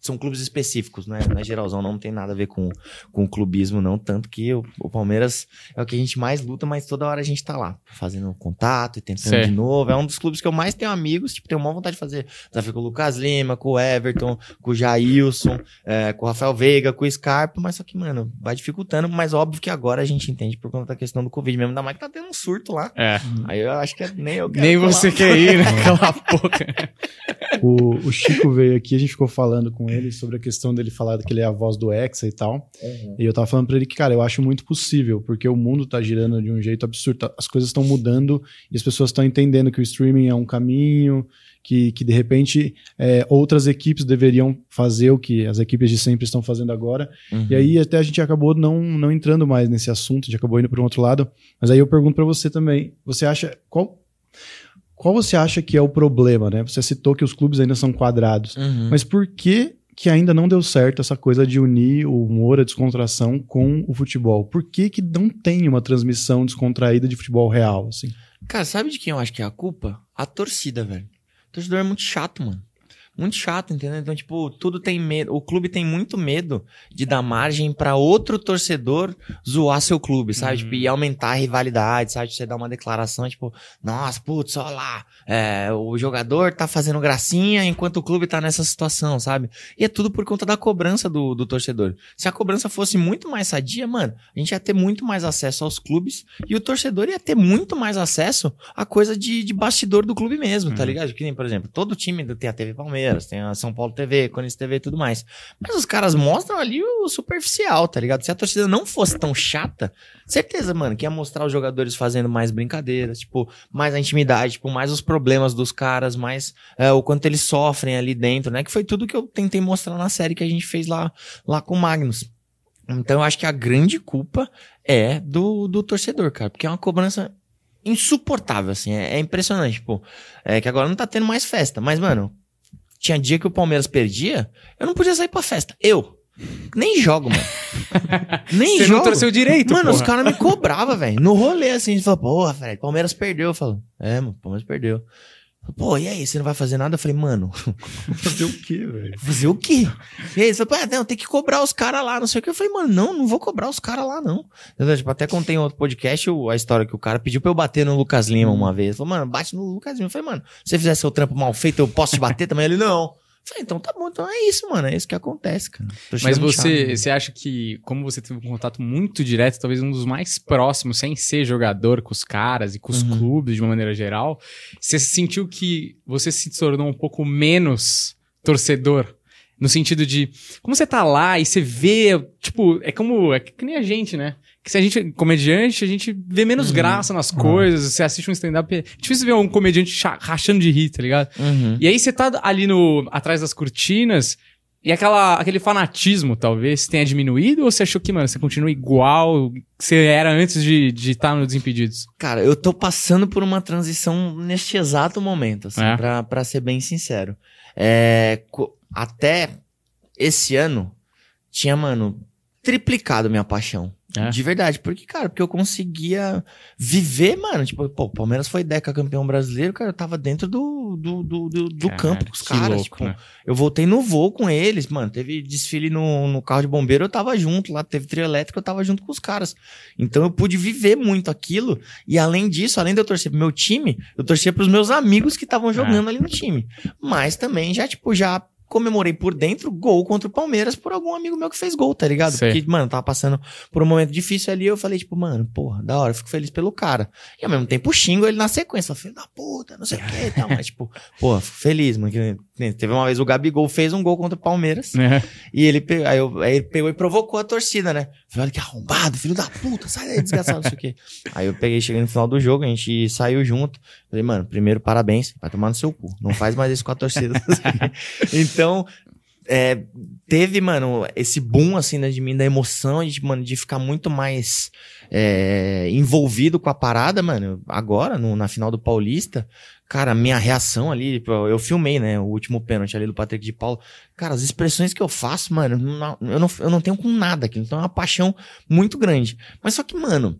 São clubes específicos, né? Não é geralzão, não tem nada a ver com, com clubismo, não. Tanto que o, o Palmeiras é o que a gente mais luta, mas toda hora a gente tá lá, fazendo contato e tentando Sei. de novo. É um dos clubes que eu mais tenho amigos, tipo, tenho uma vontade de fazer desafio com o Lucas Lima, com o Everton, com o Jailson, é, com o Rafael Veiga, com o Scarpa, mas só que, mano, vai dificultando, mas óbvio que agora a gente entende por conta da questão do Covid mesmo, ainda mais que tá tendo um surto lá. É. Aí eu acho que é- nem eu quero Nem você quer ir, né? Cala a boca. [laughs] O, o Chico veio aqui, a gente ficou falando com ele sobre a questão dele falar que ele é a voz do Hexa e tal. Uhum. E eu tava falando pra ele que, cara, eu acho muito possível, porque o mundo tá girando de um jeito absurdo. tá- As coisas estão mudando e as pessoas estão entendendo que o streaming é um caminho, que, que de repente é, outras equipes deveriam fazer o que as equipes de sempre estão fazendo agora. Uhum. E aí até a gente acabou não, não entrando mais nesse assunto, a gente acabou indo para um outro lado. Mas aí eu pergunto para você também, você acha qual qual você acha que é o problema, né? Você citou que os clubes ainda são quadrados, Uhum. mas por que que ainda não deu certo essa coisa de unir o humor, a descontração com o futebol? Por que que não tem uma transmissão descontraída de futebol real, assim? Cara, sabe de quem eu acho que é a culpa? A torcida, velho. O torcedor é muito chato, mano. Muito chato, entendeu? Então, tipo, tudo tem medo. O clube tem muito medo de dar margem pra outro torcedor zoar seu clube, sabe? Uhum. Tipo, e aumentar a rivalidade, sabe? Você dar uma declaração, tipo, nossa, putz, olha lá, é, o jogador tá fazendo gracinha enquanto o clube tá nessa situação, sabe? E é tudo por conta da cobrança do, do torcedor. Se a cobrança fosse muito mais sadia, mano, a gente ia ter muito mais acesso aos clubes e o torcedor ia ter muito mais acesso a coisa de, de bastidor do clube mesmo, tá Uhum. ligado? Que nem, por exemplo, todo time tem a TV Palmeiras, tem a São Paulo TV, Corinthians TV e tudo mais. Mas os caras mostram ali o superficial, tá ligado? Se a torcida não fosse tão chata, certeza, mano, que ia mostrar os jogadores fazendo mais brincadeiras, tipo, mais a intimidade, tipo, mais os problemas dos caras, mais é, o quanto eles sofrem ali dentro, né? Que foi tudo que eu tentei mostrar na série que a gente fez lá, lá com o Magnus. Então eu acho que a grande culpa é do, do torcedor, cara, porque é uma cobrança insuportável, assim, é, é impressionante, tipo, é que agora não tá tendo mais festa, mas, mano, tinha dia que o Palmeiras perdia, eu não podia sair pra festa, eu. Nem jogo, mano. [laughs] Nem Você jogo. não torceu direito, Mano, os porra. caras me cobravam, velho. No rolê, assim, eles falaram, porra, velho, Palmeiras perdeu. Eu falo, é, mano, Palmeiras perdeu. Pô, e aí, você não vai fazer nada? Eu falei, mano, [laughs] Fazer o quê, velho? fazer o quê? E aí, eles falaram, pô, não, tem que cobrar os caras lá, não sei o que. Eu falei, mano, não, não vou cobrar os caras lá, não. Entendeu? Tipo, até contei em outro podcast a história que o cara pediu pra eu bater no Lucas Lima uma vez. Ele falou, mano, bate no Lucas Lima. Eu falei, mano, se você fizer seu trampo mal feito, eu posso te bater também? Ele, não. Falei, então tá bom, então é isso, mano, é isso que acontece, cara. Mas você, chato, você acha que, como você teve um contato muito direto, talvez um dos mais próximos, sem ser jogador com os caras e com os Uhum. clubes de uma maneira geral, você sentiu que você se tornou um pouco menos torcedor? No sentido de, como você tá lá e você vê, tipo, é como, é que nem a gente, né? Que se a gente é comediante, a gente vê menos Uhum. graça nas coisas, você assiste um stand-up, é difícil ver um comediante cha- rachando de rir, tá ligado? Uhum. E aí você tá ali no atrás das cortinas e aquela, aquele fanatismo, talvez, tenha diminuído ou você achou que, mano, você continua igual que você era antes de estar de tá no Desimpedidos? Cara, eu tô passando por uma transição neste exato momento, assim, É? pra, pra ser bem sincero. É, até esse ano, tinha, mano, triplicado minha paixão. É? De verdade. Porque, cara, porque eu conseguia viver, mano. Tipo, pô, o Palmeiras foi Deca campeão brasileiro, cara, eu tava dentro do, do, do, do, do Cara, campo com os caras. louco, tipo, né? eu voltei no voo com eles, mano. Teve desfile no, no carro de bombeiro, eu tava junto lá. Teve trio elétrico, eu tava junto com os caras. Então eu pude viver muito aquilo. E além disso, além de eu torcer pro meu time, eu torcia pros meus amigos que estavam jogando ali no time. Mas também já, tipo, já comemorei por dentro gol contra o Palmeiras por algum amigo meu que fez gol, tá ligado? Sei. Porque, mano, tava passando por um momento difícil ali, eu falei, tipo, mano, porra, da hora, fico feliz pelo cara. E ao mesmo tempo xingo ele na sequência, filho da puta, não sei o que e tal, [laughs] mas, tipo, porra, fico feliz, mano. que Teve uma vez o Gabigol fez um gol contra o Palmeiras. É. E ele, pe- aí, eu- aí ele pegou e provocou a torcida, né? Falei, olha que arrombado, filho da puta, sai daí, desgraçado, não sei o quê. [laughs] Aí eu peguei, cheguei no final do jogo, a gente saiu junto. Falei, mano, primeiro, parabéns, vai tomar no seu cu. Não faz mais isso com a torcida. [laughs] então, é, teve, mano, esse boom, assim, né, de mim, da emoção, de, mano, de ficar muito mais é, envolvido com a parada, mano. Agora, no- na final do Paulista, cara, minha reação ali, tipo, eu, filmei, né, o último pênalti ali do Patrick de Paulo. Cara, as expressões que eu faço, mano, eu não, eu não tenho com nada aquilo. Então é uma paixão muito grande. Mas só que, mano,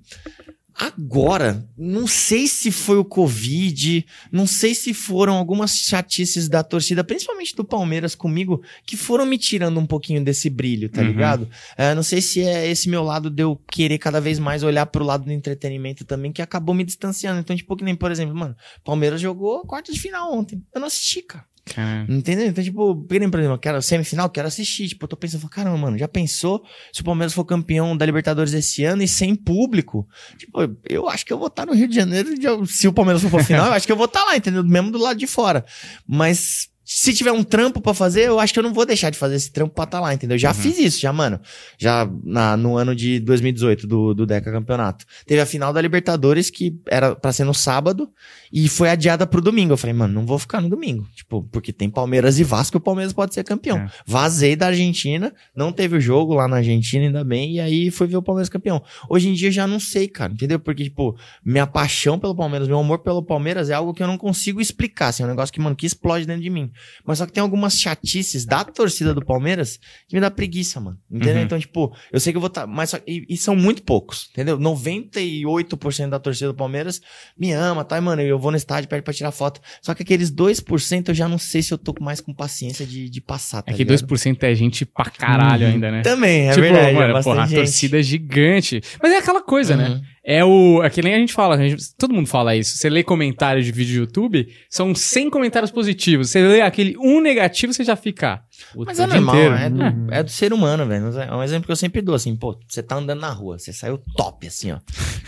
agora, não sei se foi o Covid, não sei se foram algumas chatices da torcida, principalmente do Palmeiras comigo, que foram me tirando um pouquinho desse brilho, tá Uhum. ligado? É, não sei se é esse meu lado de eu querer cada vez mais olhar pro lado do entretenimento também, que acabou me distanciando. Então, tipo, que nem, por exemplo, mano, Palmeiras jogou quarta de final ontem. Eu não assisti, cara. Cara, Entendeu? Então, tipo, exemplo, eu quero semifinal, quero assistir. Tipo, eu tô pensando, caramba, mano, já pensou se o Palmeiras for campeão da Libertadores esse ano e sem público? Tipo, eu acho que eu vou estar no Rio de Janeiro. Se o Palmeiras for final, eu acho que eu vou estar lá, entendeu? Mesmo do lado de fora. Mas se tiver um trampo pra fazer, eu acho que eu não vou deixar de fazer esse trampo pra estar lá, entendeu? Já Uhum. fiz isso, já, mano. Já na- no ano de 2018, do, do Deca Campeonato. Teve a final da Libertadores, que era pra ser no sábado, e foi adiada pro domingo. Eu falei, mano, não vou ficar no domingo. Tipo, porque tem Palmeiras e Vasco, o Palmeiras pode ser campeão. É. Vazei da Argentina, não teve o jogo lá na Argentina, ainda bem, e aí foi ver o Palmeiras campeão. Hoje em dia eu já não sei, cara, entendeu? Porque, tipo, minha paixão pelo Palmeiras, meu amor pelo Palmeiras é algo que eu não consigo explicar, assim, é um negócio que, mano, que explode dentro de mim. Mas só que tem algumas chatices da torcida do Palmeiras que me dá preguiça, mano. Entendeu? Uhum. Então, tipo, eu sei que eu vou estar. mas só- e, e são muito poucos, entendeu? 98% da torcida do Palmeiras me ama, tá? E, mano, eu vou no estádio, pede pra tirar foto. Só que aqueles 2% eu já não sei se eu tô mais com paciência de, de passar, tá É que ligado? 2% é gente pra caralho Uhum. ainda, né? Também, é tipo, verdade. é mano, bastante porra, a torcida é gigante. Mas é aquela coisa, né? É o. É que nem a gente fala, a gente- todo mundo fala isso. Você lê comentários de vídeo do YouTube, são 100 comentários positivos. Você lê aquele um negativo, você já fica. Mas é normal, é do, Uhum. é do ser humano, velho. É um exemplo que eu sempre dou, assim, pô, você tá andando na rua, você saiu top, assim, ó.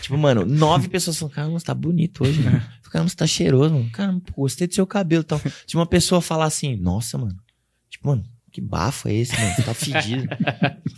tipo, mano, nove [laughs] pessoas falam, caramba, você tá bonito hoje, mano. Caramba, você tá cheiroso, mano. Caramba, pô, gostei do seu cabelo, então. Tinha [laughs] uma pessoa falar assim, nossa, mano, tipo, mano, que bafo é esse, mano? Você tá fedido.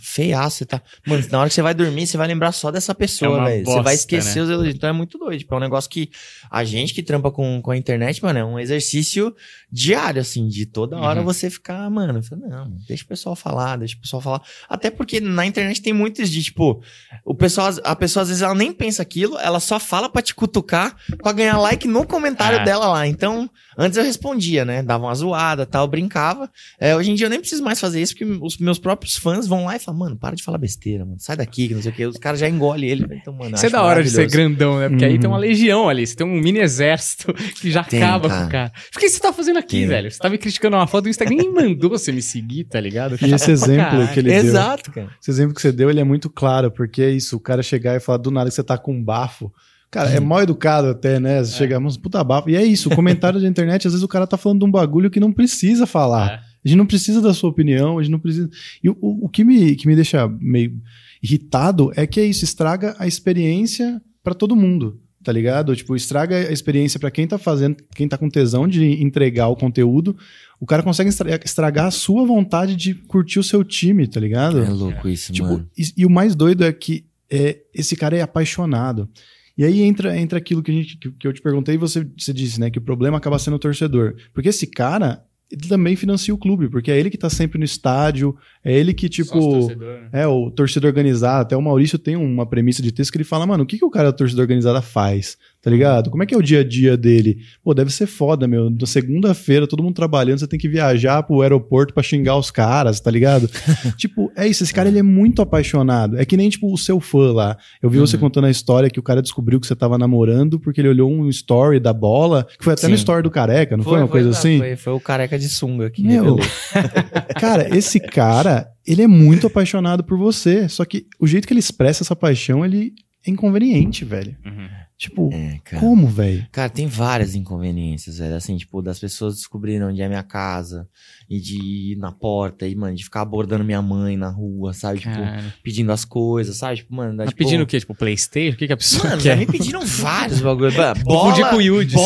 Feiaço, você tá. Mano, na hora que você vai dormir, você vai lembrar só dessa É pessoa, uma velho. Você vai esquecer né? os elogios. Então é muito doido. Tipo, é um negócio que a gente que trampa com, com a internet, mano, é um exercício diário, assim, de toda hora Uhum. você ficar, mano, não, deixa o pessoal falar, deixa o pessoal falar. Até porque na internet tem muitos de, tipo, o pessoal, a pessoa às vezes ela nem pensa aquilo, ela só fala pra te cutucar pra ganhar like no comentário É. dela lá. Então, antes eu respondia, né? Dava uma zoada tal, brincava. É, hoje em dia eu nem preciso mais fazer isso, porque os meus próprios fãs vão lá e falam, mano, para de falar besteira, mano. Sai daqui, que não sei o que. Os caras já engolem ele. Então, mano, Isso é da hora de ser grandão, né? Porque aí Uhum. tem uma legião ali, você tem um mini exército [laughs] que já Tem, acaba cara. com o cara. Por que você tá fazendo aqui, Tem. velho? Você tá me criticando uma foto do Instagram, nem mandou você me seguir, tá ligado? E esse exemplo que ele deu, Exato, cara. esse exemplo que você deu, ele é muito claro, porque é isso, o cara chegar e falar do nada que você tá com um bafo. Cara, é mal educado até, né? Você chega, mas puta bafo. E é isso, o comentário da internet, às vezes o cara tá falando de um bagulho que não precisa falar. É. A gente não precisa da sua opinião, a gente não precisa. E o, o, que, me, que me deixa meio irritado é que é isso, estraga a experiência pra todo mundo, tá ligado? Tipo, estraga a experiência pra quem tá fazendo, quem tá com tesão de entregar o conteúdo. O cara consegue estra- estragar a sua vontade de curtir o seu time, tá ligado? É louco isso, Tipo, mano. e, e o mais doido é que é, esse cara é apaixonado. E aí entra, entra aquilo que, a gente, que, que eu te perguntei e você, você disse, né? Que o problema acaba sendo o torcedor. Porque esse cara, ele também financia o clube, porque é ele que tá sempre no estádio, é ele que, tipo. Sócio-torcedor, né? É, o torcedor organizado. Até o Maurício tem uma premissa de texto que ele fala, mano, o que, que o cara da torcida organizada faz? Tá ligado? Como é que é o dia a dia dele? Pô, deve ser foda, meu. Na segunda-feira, todo mundo trabalhando, você tem que viajar pro aeroporto pra xingar os caras, tá ligado? [laughs] tipo, é isso. Esse cara, ele é muito apaixonado. É que nem, tipo, o seu fã lá. Eu vi você Uhum. contando a história que o cara descobriu que você tava namorando porque ele olhou um story da bola, que foi até no Sim. story do careca, não foi, uma coisa exato, assim? Foi, foi o careca de sunga que Meu, [laughs] cara, esse cara, ele é muito apaixonado por você. Só que o jeito que ele expressa essa paixão, ele é inconveniente, velho. Uhum. Tipo, É, cara. como, velho? Cara, tem várias inconveniências, velho. Assim, tipo, das pessoas descobrirem onde é minha casa e de ir na porta e, mano, de ficar abordando minha mãe na rua, sabe? Tipo, Caralho. pedindo as coisas, sabe? Tipo, mano, dá, tipo, pedindo o quê? Tipo, Playstation? O que, que a pessoa Mano, quer? já me pediram [laughs] vários bagulhos. Bola, com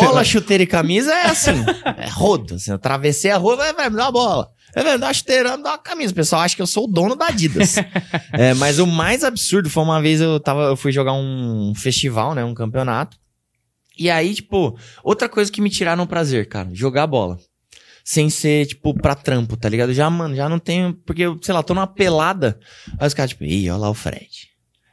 bola chuteira e camisa é assim. É rodo. Assim, eu atravessei a rua, vai, vai, me dá uma bola. É, vai, me dá uma camisa. O pessoal acha que eu sou o dono da Adidas. [laughs] É, mas o mais absurdo foi uma vez eu tava, eu fui jogar um festival, né? Um campeonato. E aí, tipo, outra coisa que me tiraram o prazer, cara, jogar bola. Sem ser, tipo, pra trampo, tá ligado? Já, mano, já não tenho. Porque, sei lá, tô numa pelada. Aí os caras, tipo, ih, olha lá o Fred.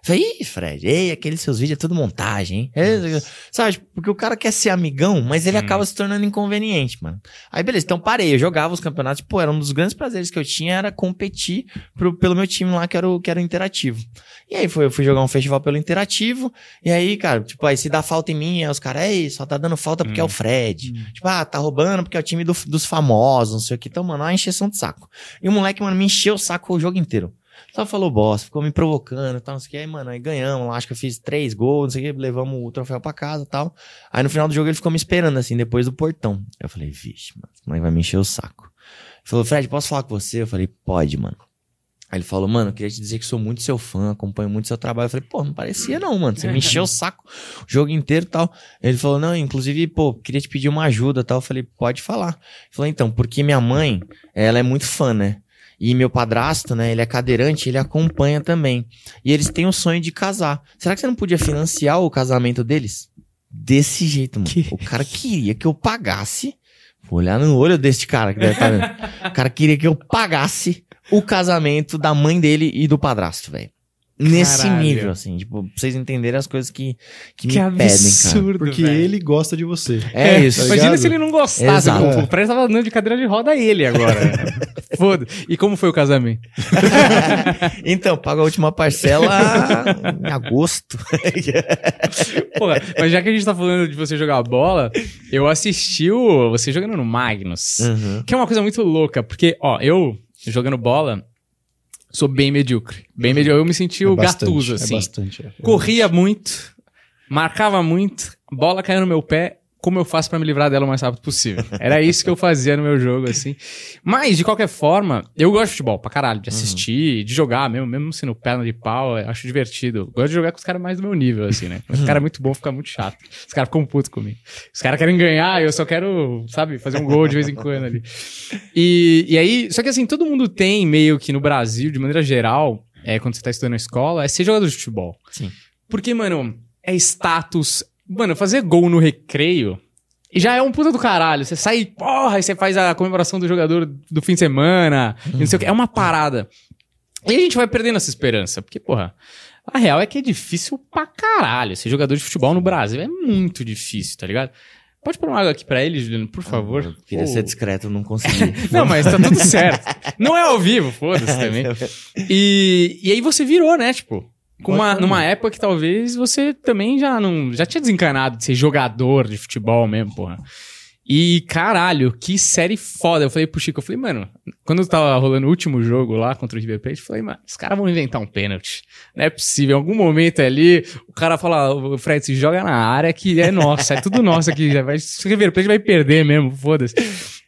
Falei, ih, Fred, ei, aqueles seus vídeos é tudo montagem, hein? Sabe, porque o cara quer ser amigão, mas ele Hum. acaba se tornando inconveniente, mano. Aí, beleza, então parei, eu jogava os campeonatos, pô, era um dos grandes prazeres que eu tinha, era competir pro- pelo meu time lá, que era o, que era o Interativo. E aí foi, eu fui jogar um festival pelo Interativo, e aí, cara, tipo, aí se dá falta em mim, aí os caras, ei, só tá dando falta porque Hum. é o Fred. Tipo, ah, tá roubando porque é o time do- dos famosos, não sei o que. Então, mano, é uma encheção de saco. E o moleque, mano, me encheu o saco o jogo inteiro. Só falou bosta, ficou me provocando e tal, não sei o que. Aí, mano, aí ganhamos acho que eu fiz três gols, não sei o que, levamos o troféu pra casa e tal. Aí no final do jogo ele ficou me esperando, assim, depois do portão. Eu falei, vixe, mano, moleque vai me encher o saco. Ele falou, Fred, posso falar com você? Eu falei, pode, mano. Aí ele falou, mano, eu queria te dizer que sou muito seu fã, acompanho muito seu trabalho. Eu falei, pô, não parecia não, mano. Você me encheu o saco o jogo inteiro e tal. Ele falou, não, inclusive, pô, queria te pedir uma ajuda tal. Eu falei, pode falar. Ele falou, então, porque minha mãe, ela é muito fã, né? E meu padrasto, né, ele é cadeirante, ele acompanha também. E eles têm o sonho de casar. Será que você não podia financiar o casamento deles? Desse jeito, mano. Que- O cara queria que eu pagasse. Vou olhar no olho deste cara que deve estar vendo. [laughs] O cara queria que eu pagasse o casamento da mãe dele e do padrasto, velho. Nesse Caralho. nível, assim, tipo, pra vocês entenderem as coisas que, que, Que me pedem, cara. absurdo, Porque velho. ele gosta de você. É, isso. tá Imagina ligado? se ele não gostasse. Exato. pô, O Fred tava andando de cadeira de roda ele agora. [laughs] Foda. E como foi o casamento? [laughs] Então, paga a última parcela em agosto. [laughs] Porra, mas já que a gente tá falando de você jogar bola, eu assisti o, você jogando no Magnus. Uhum. Que é uma coisa muito louca, porque, ó, eu jogando bola, sou bem medíocre. Bem medíocre. Eu me senti É o bastante, gatuso, É assim. bastante. é. Corria muito, marcava muito, bola caiu no meu pé. Como eu faço pra me livrar dela o mais rápido possível? Era isso que eu fazia no meu jogo, assim. Mas, de qualquer forma, eu gosto de futebol pra caralho, de assistir, de jogar mesmo, mesmo sendo perna de pau, eu acho divertido. Gosto de jogar com os caras mais do meu nível, assim, né? Os caras muito bom, fica muito chato. Os caras ficam putos comigo. Os caras querem ganhar, eu só quero, sabe, fazer um gol de vez em quando ali. E, e aí, só que assim, todo mundo tem meio que no Brasil, de maneira geral, é, quando você tá estudando na escola, é ser jogador de futebol. Sim. Porque, mano, é status. Mano, fazer gol no recreio já é um puta do caralho. Você sai, porra, e você faz a comemoração do jogador do fim de semana, e não sei o que. É uma parada. E a gente vai perdendo essa esperança, porque, porra, a real é que é difícil pra caralho. Ser jogador de futebol no Brasil é muito difícil, tá ligado? Pode pôr uma água aqui pra ele, Juliano, por favor. Eu queria ser discreto, não consegui. [laughs] Não, mas tá tudo certo. Não é ao vivo, [laughs] foda-se também. E, e aí você virou, né, tipo, com uma, numa época que talvez você também já não. Já tinha desencanado de ser jogador de futebol mesmo, porra. E caralho, que série foda. Eu falei pro Chico, eu falei, mano, quando tava rolando o último jogo lá contra o River Plate, eu falei, mano, os caras vão inventar um pênalti. Não é possível. Em algum momento ali, o cara fala, o Fred, se joga na área que é nossa, é tudo nosso aqui. Já vai, o River Plate vai perder mesmo, foda-se.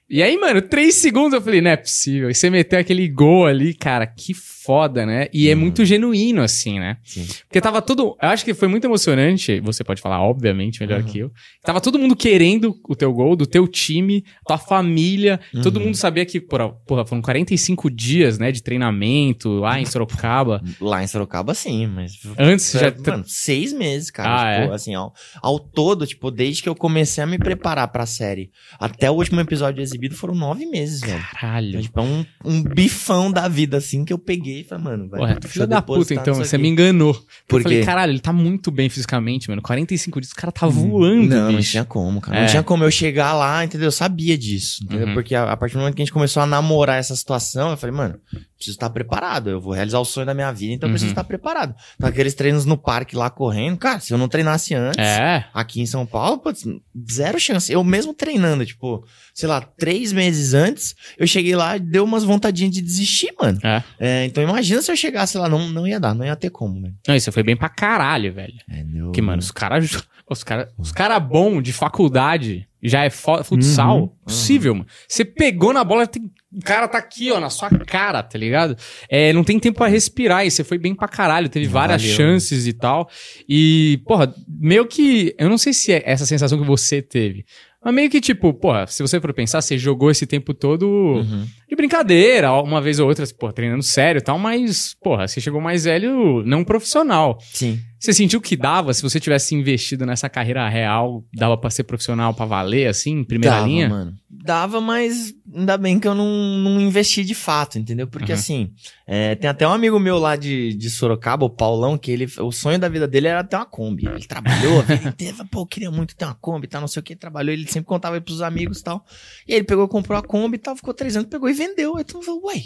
E aí, mano, três segundos eu falei, não é possível. E você meteu aquele gol ali, cara, que foda, né? E é muito genuíno, assim, né? Sim. Porque tava todo. Eu acho que foi muito emocionante. Você pode falar, obviamente, melhor que eu. Tava todo mundo querendo o teu gol, do teu time, tua família. Todo mundo sabia que, porra, porra, foram 45 dias, né, de treinamento lá em Sorocaba. Lá em Sorocaba, sim, mas. Antes já. Mano, seis meses, cara. Ah, tipo, é? assim, ao, ao todo, tipo, desde que eu comecei a me preparar pra série até o último episódio exibido foram nove meses, velho. Então, Caralho. tipo, é um, um bifão da vida, assim, que eu peguei e falei, mano, vai. Deixa filho da puta, então. Você me enganou. Por eu falei, caralho, ele tá muito bem fisicamente, mano. 45 dias, o cara tá voando, Não, não bicho. tinha como, cara. É. Não tinha como eu chegar lá, entendeu? Eu sabia disso, entendeu? Uhum. Porque a, a partir do momento que a gente começou a namorar essa situação, eu falei, mano, preciso estar preparado. Eu vou realizar o sonho da minha vida, então eu preciso Uhum. estar preparado. Então, aqueles treinos no parque lá correndo, cara, se eu não treinasse antes, É. aqui em São Paulo, putz, zero chance. Eu mesmo treinando, tipo, sei lá, três meses antes, eu cheguei lá e deu umas vontadinhas de desistir, mano. É. É, então imagina se eu chegasse lá, não, não ia dar, não ia ter como, velho. Não, isso foi bem pra caralho, velho. É, meu... Porque, mano, os caras. Os caras os cara bom de faculdade já é fo- futsal. Uhum, possível, mano. Você pegou na bola, tem, o cara tá aqui, ó, na sua cara, tá ligado? É, não tem tempo pra respirar. E você foi bem pra caralho. Teve várias Valeu. chances e tal. E, porra, meio que. Eu não sei se é essa sensação que você teve. Mas meio que, tipo, porra, se você for pensar, você jogou esse tempo todo Uhum. de brincadeira, uma vez ou outra, porra, treinando sério e tal, mas, porra, você chegou mais velho, não profissional. Sim. Você sentiu que dava, se você tivesse investido nessa carreira real, dava pra ser profissional pra valer, assim, em primeira Dava, linha? mano. Dava, mas ainda bem que eu não, não investi de fato, entendeu? Porque Uhum. assim, é, tem até um amigo meu lá de, de Sorocaba, o Paulão, que ele, o sonho da vida dele era ter uma Kombi. Ele trabalhou a vida inteira, pô, eu queria muito ter uma Kombi, tá, não sei o que, trabalhou, ele sempre contava aí pros amigos e tal. E aí ele pegou, comprou a Kombi e tal, ficou três anos, pegou e vendeu. Aí tu falou, uai,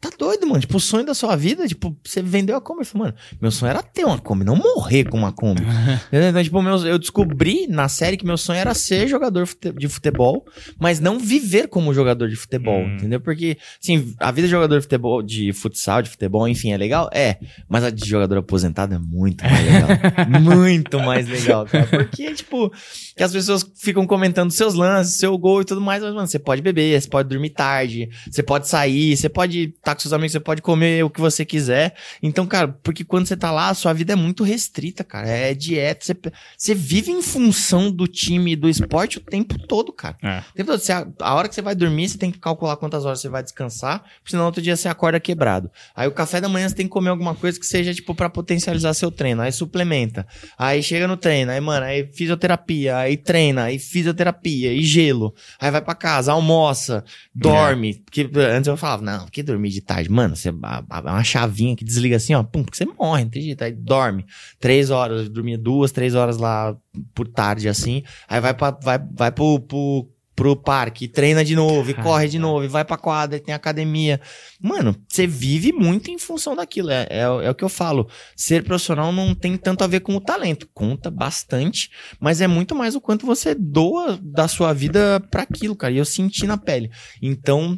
tá doido, mano? Tipo, o sonho da sua vida, tipo, você vendeu a Kombi. Eu falei, mano, meu sonho era ter uma Kombi, não morrer com uma Kombi. [laughs] Então, tipo, meus, eu descobri na série que meu sonho era ser jogador de futebol, mas não viver como jogador de futebol, Hum. entendeu? Porque, assim, a vida de jogador de futebol, de futsal, de futebol, enfim, é legal? É. Mas a de jogador aposentado é muito mais legal. [laughs] muito mais legal, cara. Porque, tipo, que as pessoas ficam comentando seus lances, seu gol e tudo mais, mas, mano, você pode beber, você pode dormir tarde, você pode sair, você pode estar com seus amigos, você pode comer o que você quiser. Então, cara, porque quando você tá lá, a sua vida é muito restrita, cara. É dieta, você, você vive em função do time e do esporte o tempo todo, cara. É. O tempo todo. Você- a hora que você vai dormir, você tem que calcular quantas horas você vai descansar, porque senão outro dia você acorda quebrado. Aí o café da manhã você tem que comer alguma coisa que seja, tipo, pra potencializar seu treino. Aí suplementa. Aí chega no treino, aí, mano, aí fisioterapia, aí treina, aí fisioterapia, e gelo. Aí vai pra casa, almoça, dorme. Que antes eu falava, não, que dormir tarde. Mano, você, a- a- uma chavinha que desliga assim, ó, pum, porque você morre, não tem jeito. Aí dorme três horas, dormia duas, três horas lá por tarde, assim. Aí vai, pra, vai, vai pro, pro, pro parque, treina de novo, e Caramba. corre de novo, vai pra quadra, e tem academia. Mano, você vive muito em função daquilo. É, é, é o que eu falo. Ser profissional não tem tanto a ver com o talento. Conta bastante, mas é muito mais o quanto você doa da sua vida pra aquilo, cara. E eu senti na pele. Então,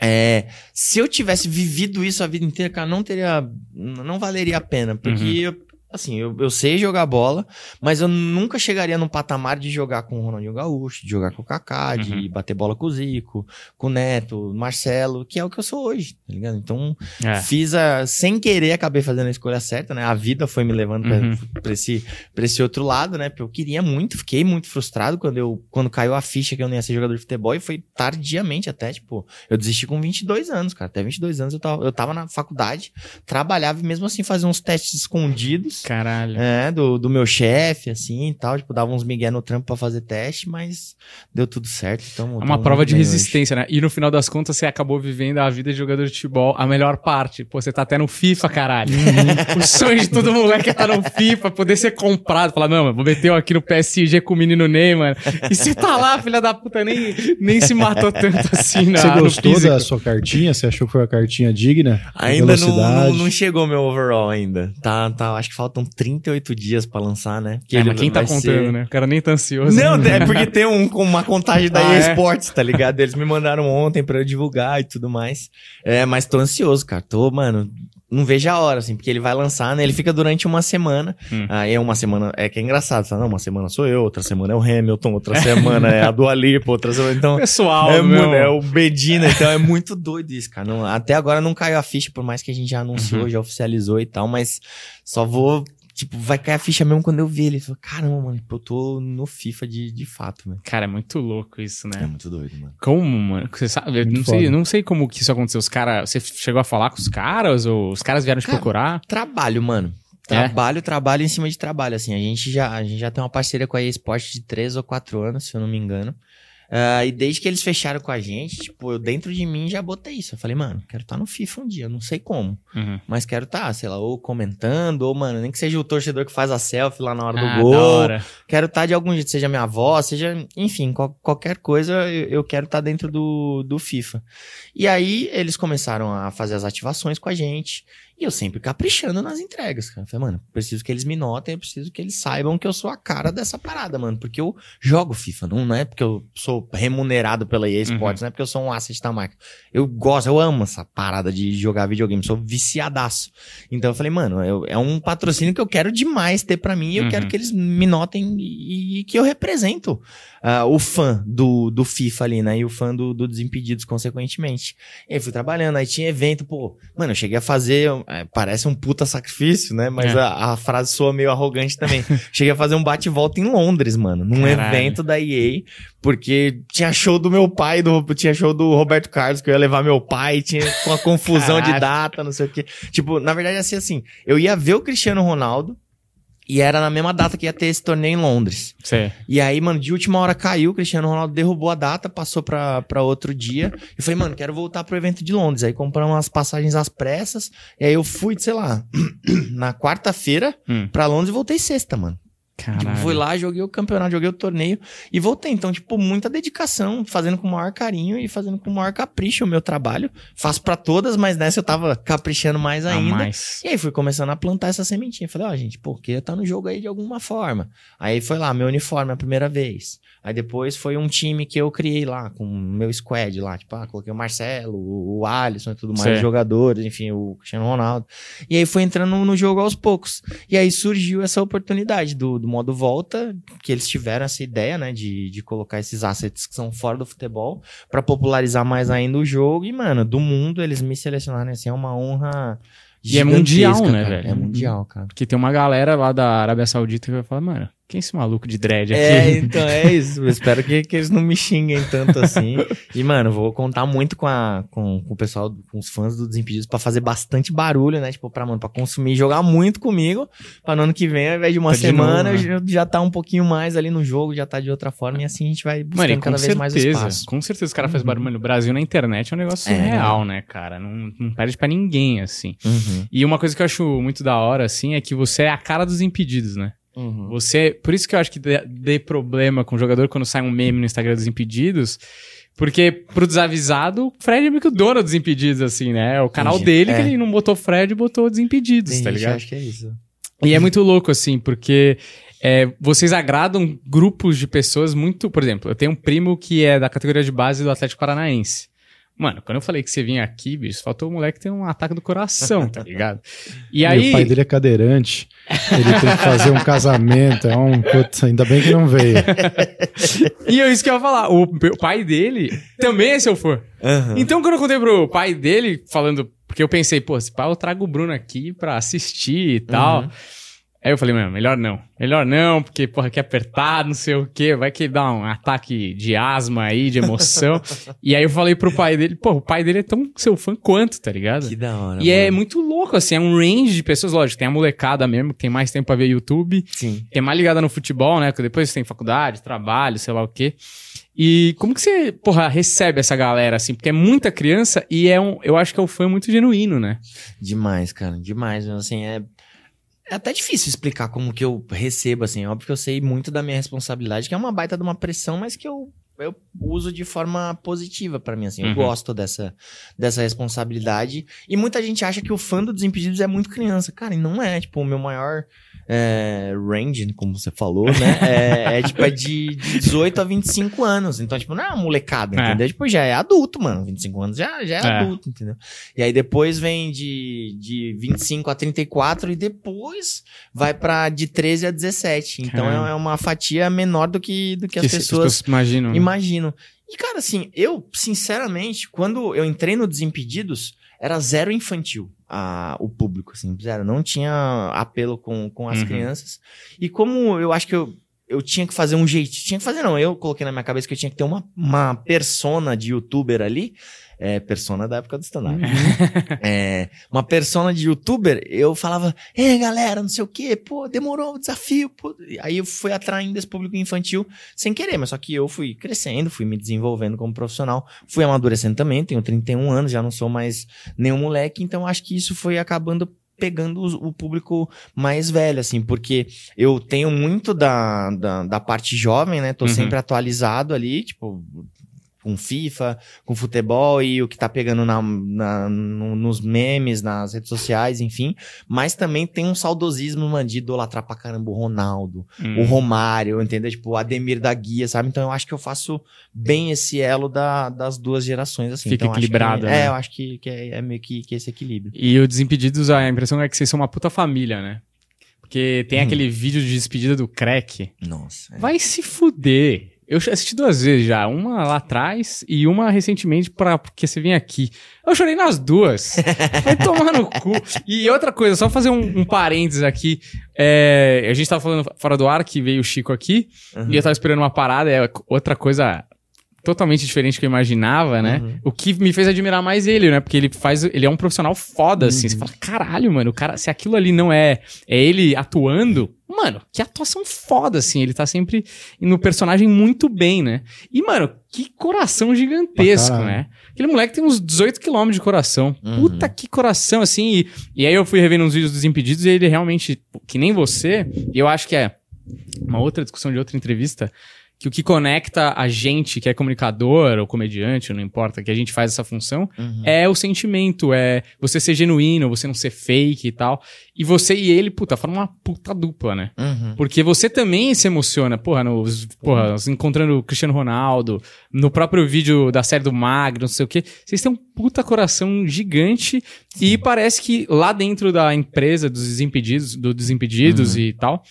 é, se eu tivesse vivido isso a vida inteira, cara, não teria. Não valeria a pena. Porque, eu- assim, eu, eu sei jogar bola, mas eu nunca chegaria num patamar de jogar com o Ronaldinho Gaúcho, de jogar com o Kaká, de Uhum. bater bola com o Zico, com o Neto, Marcelo, que é o que eu sou hoje, tá ligado? Então, É. fiz a. Sem querer, acabei fazendo a escolha certa, né? A vida foi me levando pra, Uhum. pra esse, pra esse outro lado, né? Porque eu queria muito, fiquei muito frustrado quando, eu, quando caiu a ficha que eu não ia ser jogador de futebol e foi tardiamente até, tipo, eu desisti com 22 anos, cara. Até 22 anos eu tava, eu tava na faculdade, trabalhava e mesmo assim fazia uns testes escondidos. Caralho. É, do, do meu chefe, assim e tal. Tipo, dava uns migué no trampo pra fazer teste, mas deu tudo certo. Então, É uma prova de resistência, né? E no final das contas, você acabou vivendo a vida de jogador de futebol, a melhor parte. Pô, você tá até no FIFA, caralho. Uhum. [laughs] o sonho de todo moleque é estar no FIFA, poder ser comprado. Falar, não, mano, vou meter eu aqui no PSG com o menino Neymar. E você tá lá, filha da puta, nem, nem se matou tanto assim na, Você gostou da sua cartinha? Você achou que foi uma cartinha digna? Ainda não, não, não chegou meu overall ainda. Tá, tá, acho que faltam 38 dias pra lançar, né? Que É, mas quem tá contando, ser- né? O cara nem tá ansioso. Não, é porque tem um, uma contagem da Ah, EA é? Tá ligado? Eles me mandaram ontem pra eu divulgar e tudo mais. É, mas tô ansioso, cara. Tô, mano, não vejo a hora, assim, porque ele vai lançar, né? Ele fica durante uma semana. Hum. Aí é uma semana, é que é engraçado, sabe? Não, uma semana sou eu, outra semana é o Hamilton, outra semana é a Dua Lipa, outra semana, então... Pessoal, É, meu. é o Bedina, então é muito doido isso, cara. Não- até agora não caiu a ficha, por mais que a gente já anunciou, Uhum. já oficializou e tal, mas só vou. Tipo, vai cair a ficha mesmo quando eu ver ele. Caramba, mano, eu tô no FIFA de, de fato, velho. Cara, é muito louco isso, né? muito doido, mano. Como, mano? Você sabe? Eu não sei, não sei como que isso aconteceu. Os caras. Você chegou a falar com os caras? Ou os caras vieram te Cara, procurar? Trabalho, mano. É? Trabalho, trabalho em cima de trabalho, assim. A gente já, a gente já tem uma parceria com a EA Sport de 3 ou 4 anos, se eu não me engano. Ah, e desde que eles fecharam com a gente, tipo, eu dentro de mim já botei isso. Eu falei, mano, quero estar no FIFA um dia, eu não sei como. Uhum. Mas quero estar, sei lá, ou comentando, ou, mano, nem que seja o torcedor que faz a selfie lá na hora Ah, do gol. hora. Quero estar de algum jeito, seja minha avó, seja, enfim, qual- qualquer coisa, eu, eu quero estar dentro do, do FIFA. E aí eles começaram a fazer as ativações com a gente. E eu sempre caprichando nas entregas, cara. Eu falei, mano, preciso que eles me notem, eu preciso que eles saibam que eu sou a cara dessa parada, mano. Porque eu jogo FIFA, não, não é porque eu sou remunerado pela EA Sports, não é porque eu sou um asset da marca. Eu gosto, eu amo essa parada de jogar videogame, sou viciadaço. Então eu falei, mano, eu- é um patrocínio que eu quero demais ter pra mim e eu Uhum. quero que eles me notem e, e que eu represento ah, o fã do, do FIFA ali, né? E o fã do, do Desimpedidos, consequentemente. E aí fui trabalhando, aí tinha evento, pô, mano, eu cheguei a fazer, é, parece um puta sacrifício, né? Mas É. a, a frase soa meio arrogante também. [laughs] cheguei a fazer um bate-volta em Londres, mano, num Caralho. evento da EA, porque tinha show do meu pai, do, tinha show do Roberto Carlos, que eu ia levar meu pai, tinha uma confusão de Caraca. data, não sei o quê. Tipo, na verdade, assim, assim, eu ia ver o Cristiano Ronaldo, e era na mesma data que ia ter esse torneio em Londres. E aí, mano, de última hora caiu, o Cristiano Ronaldo derrubou a data, passou pra, pra outro dia. Eu falei, mano, quero voltar pro evento de Londres. Aí compramos umas passagens às pressas. E aí eu fui, sei lá, [clears throat] na quarta-feira Hum. pra Londres e voltei sexta, mano. Caralho. Tipo, fui lá, joguei o campeonato, joguei o torneio e voltei. Então, tipo, muita dedicação, fazendo com o maior carinho e fazendo com o maior capricho o meu trabalho. Faço pra todas, mas nessa eu tava caprichando mais ainda. mais. E aí fui começando a plantar essa sementinha. Falei, ó, gente, pô, queria estar no jogo aí de alguma forma. Aí foi lá, meu uniforme a primeira vez. Aí depois foi um time que eu criei lá, com o meu squad lá. Tipo, ah, coloquei o Marcelo, o, Alisson e tudo mais, Certo. os jogadores, enfim, o Cristiano Ronaldo. E aí foi entrando no jogo aos poucos. E aí surgiu essa oportunidade do, do modo volta, que eles tiveram essa ideia, né, de, de colocar esses assets que são fora do futebol, pra popularizar mais ainda o jogo. E, mano, do mundo eles me selecionarem assim, é uma honra. E é mundial, né, cara. velho? É mundial, cara. Porque tem uma galera lá da Arábia Saudita que vai falar, mano, quem é esse maluco de dread aqui? É, então é isso. Eu espero que, que eles não me xinguem tanto assim. E, mano, vou contar muito com, a, com, com o pessoal, com os fãs do Desimpedidos pra fazer bastante barulho, né? Tipo, pra, mano, pra consumir, jogar muito comigo. Pra no ano que vem, ao invés de uma Tá de semana, novo, já, já tá um pouquinho mais ali no jogo, já tá de outra forma. E assim a gente vai buscando Mano, cada vez mais certeza, espaço. com certeza os caras fazem barulho. Mano, o Brasil na internet é um negócio É, surreal, né, cara? Não, não perde pra ninguém, assim. Uhum. E uma coisa que eu acho muito da hora, assim, é que você é a cara dos impedidos, né? Uhum. Você, por isso que eu acho que dê, problema com o jogador quando sai um meme no Instagram dos impedidos. Porque pro desavisado, o Fred é meio que o dono dos impedidos, assim, né? É o canal Entendi. dele É. que ele não botou Fred e botou desimpedidos, Tem tá ligado? acha que é isso. E é muito louco, assim, porque é, vocês agradam grupos de pessoas muito. Por exemplo, eu tenho um primo que é da categoria de base do Atlético Paranaense. Mano, quando eu falei que você vinha aqui, bicho, faltou o moleque ter um ataque do coração, tá [laughs] ligado? E E aí. o pai dele é cadeirante. Ele tem que fazer um casamento. É um. Putz, ainda bem que não veio. [laughs] E é isso que eu ia falar. O meu pai dele também é seu fã. Uhum. Então, quando eu contei pro pai dele, falando. Porque eu pensei, pô, se pá, eu trago o Bruno aqui pra assistir e tal. Uhum. Aí eu falei, mano, melhor não. Melhor não, porque, porra, é apertado, não sei o quê. Vai que dá um ataque de asma aí, de emoção. [laughs] e aí eu falei pro pai dele, pô, o pai dele é tão seu fã quanto, tá ligado? Que da hora. E é mano. muito louco, assim, é um range de pessoas, lógico, tem a molecada mesmo, que tem mais tempo pra ver YouTube, Sim. tem mais ligada no futebol, né, porque depois tem faculdade, trabalho, sei lá o quê. E como que você, porra, recebe essa galera, assim, porque é muita criança e é um, eu acho que é um fã muito genuíno, né? Demais, cara, demais. Assim, é, é até difícil explicar como que eu recebo, assim. Óbvio que eu sei muito da minha responsabilidade, que é uma baita de uma pressão, mas que eu, eu uso de forma positiva pra mim, assim. Eu Uhum. gosto dessa, dessa responsabilidade. E muita gente acha que o fã do Desimpedidos é muito criança. Cara, e não é. Tipo, o meu maior é, range, como você falou, né? É, é, tipo, é de, de 18 a 25 anos. Então, tipo, não é uma molecada, É. entendeu? Tipo, já é adulto, mano. 25 anos já, já é, É. adulto, entendeu? E aí depois vem de, de 25 a 34 e depois vai pra de 13 a 17. Então é, é uma fatia menor do que, do que, as se- pessoas imaginam. né? imaginam. E cara, assim, eu, sinceramente, quando eu entrei no Desimpedidos, era zero infantil a, o público, assim, zero. Não tinha apelo com, com as Uhum. crianças. E como eu acho que eu, eu tinha que fazer um jeito. Tinha que fazer, não. Eu coloquei na minha cabeça que eu tinha que ter uma, uma persona de youtuber ali. É, persona da época do stand-up. É, uma persona de youtuber, eu falava, é galera, não sei o quê, pô, demorou o desafio, pô. Aí eu fui atraindo esse público infantil sem querer, mas só que eu fui crescendo, fui me desenvolvendo como profissional, fui amadurecendo também, tenho 31 anos, já não sou mais nenhum moleque, então acho que isso foi acabando pegando o público mais velho, assim, porque eu tenho muito da, da, da parte jovem, né? Tô Uhum. sempre atualizado ali, tipo, com FIFA, com futebol e o que tá pegando na, na- no- nos memes, nas redes sociais, enfim. Mas também tem um saudosismo, mano, de idolatrar pra caramba o Ronaldo, Hum. o Romário, entendeu? Tipo, o Ademir da Guia, sabe? Então eu acho que eu faço bem esse elo da- das duas gerações, assim. Fica então, equilibrado, É, né? eu acho que, que é, é meio que, que esse equilíbrio. E o Desimpedidos, a impressão é que vocês são uma puta família, né? Porque tem Hum. aquele vídeo de despedida do crack. Nossa. é. Vai se fuder. Eu assisti duas vezes já. Uma lá atrás e uma recentemente pra, porque você vinha aqui. Eu chorei nas duas. [laughs] Vai tomar no cu. E outra coisa, só fazer um, um parênteses aqui. É, a gente tava falando fora do ar que veio o Chico aqui. Uhum. E eu tava esperando uma parada. É outra coisa totalmente diferente do que eu imaginava, né? Uhum. O que me fez admirar mais ele, né? Porque ele faz. Ele é um profissional foda, assim. Uhum. Você fala, caralho, mano, o cara, se aquilo ali não é, é ele atuando, mano, que atuação foda, assim. Ele tá sempre no personagem muito bem, né? E, mano, que coração gigantesco, caralho. né? Aquele moleque tem uns 18 quilômetros de coração. Uhum. Puta que coração, assim. E, e aí eu fui revendo uns vídeos dos Impedidos e ele realmente, que nem você, e eu acho que é uma outra discussão de outra entrevista, que o que conecta a gente, que é comunicador ou comediante, não importa, que a gente faz essa função, Uhum. é o sentimento, é você ser genuíno, você não ser fake e tal. E você e ele, puta, formam uma puta dupla, né? Uhum. Porque você também se emociona, porra, nos, porra, nos encontrando o Cristiano Ronaldo, no próprio vídeo da série do Magro, não sei o quê. Vocês têm um puta coração gigante e parece que lá dentro da empresa dos Desimpedidos, do Desimpedidos e tal,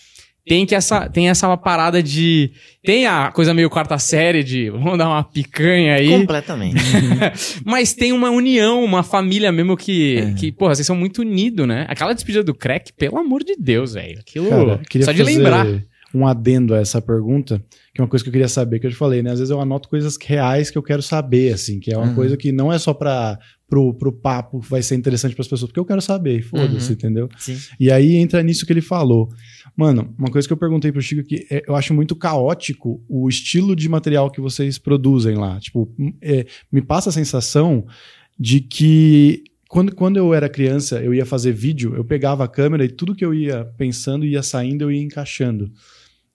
tem que essa tem essa parada de tem a coisa meio quarta série de [laughs] vamos dar uma picanha aí, Completamente. [laughs] mas tem uma união, uma família mesmo que É. que, porra, vocês são muito unidos, né? Aquela despedida do crack, pelo amor de Deus, velho. Aquilo Cara, queria só de fazer lembrar. um adendo a essa pergunta, que é uma coisa que eu queria saber, que eu te falei, né? Às vezes eu anoto coisas reais que eu quero saber, assim, que é uma Uhum. coisa que não é só para pro, pro papo vai ser interessante para as pessoas, porque eu quero saber, foda-se, Uhum. entendeu? Sim. E aí entra nisso que ele falou. Mano, uma coisa que eu perguntei pro Chico que é, eu acho muito caótico o estilo de material que vocês produzem lá. Tipo, é, me passa a sensação de que quando, quando eu era criança, eu ia fazer vídeo, eu pegava a câmera e tudo que eu ia pensando ia saindo, eu ia encaixando.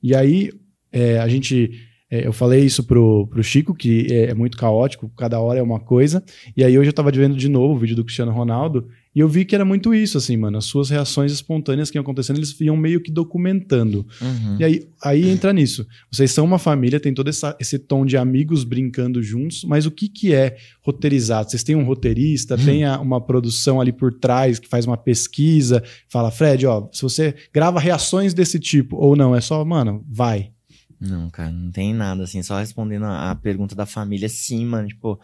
E aí é, a gente. É, eu falei isso pro, pro Chico, que é, é muito caótico, cada hora é uma coisa. E aí hoje eu tava vendo de novo o vídeo do Cristiano Ronaldo. E eu vi que era muito isso, assim, mano. As suas reações espontâneas que iam acontecendo, eles iam meio que documentando. Uhum. E aí, aí entra nisso. Vocês são uma família, tem todo essa- esse tom de amigos brincando juntos, mas o que, que é roteirizado? Vocês têm um roteirista, Hum. tem a- uma produção ali por trás que faz uma pesquisa, fala, Fred, ó, se você grava reações desse tipo, ou não, é só, mano, vai. Não, cara, não tem nada, assim, só respondendo a, a pergunta da família, sim, mano, tipo,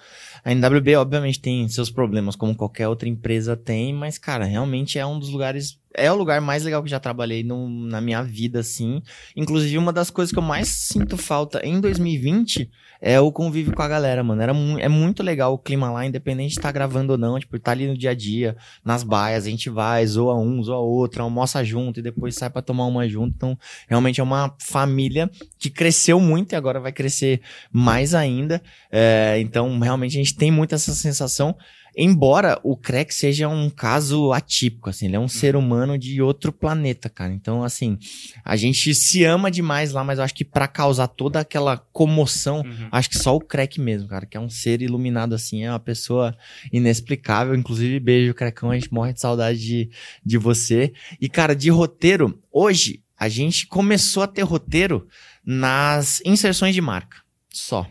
a NWB obviamente tem seus problemas, como qualquer outra empresa tem, mas, cara, realmente é um dos lugares, é o lugar mais legal que já trabalhei no- na minha vida, assim, inclusive uma das coisas que eu mais sinto falta em 2020 é o convívio com a galera, mano, Era mu é muito legal o clima lá, independente de estar gravando ou não, tipo, tá ali no dia a dia, nas baias, a gente vai, zoa um, zoa outro, almoça junto e depois sai pra tomar uma junto, então, realmente é uma família que cresceu muito e agora vai crescer mais ainda. É, então, realmente, a gente tem muito essa sensação. Embora o Crack seja um caso atípico, assim, ele é um ser humano de outro planeta, cara. Então, assim, a gente se ama demais lá, mas eu acho que pra causar toda aquela comoção, acho que só o Crack mesmo, cara, que é um ser iluminado assim, é uma pessoa inexplicável. Inclusive, beijo, Crecão, a gente morre de saudade de, de você. E, cara, de roteiro, hoje a gente começou a ter roteiro nas inserções de marca. Só.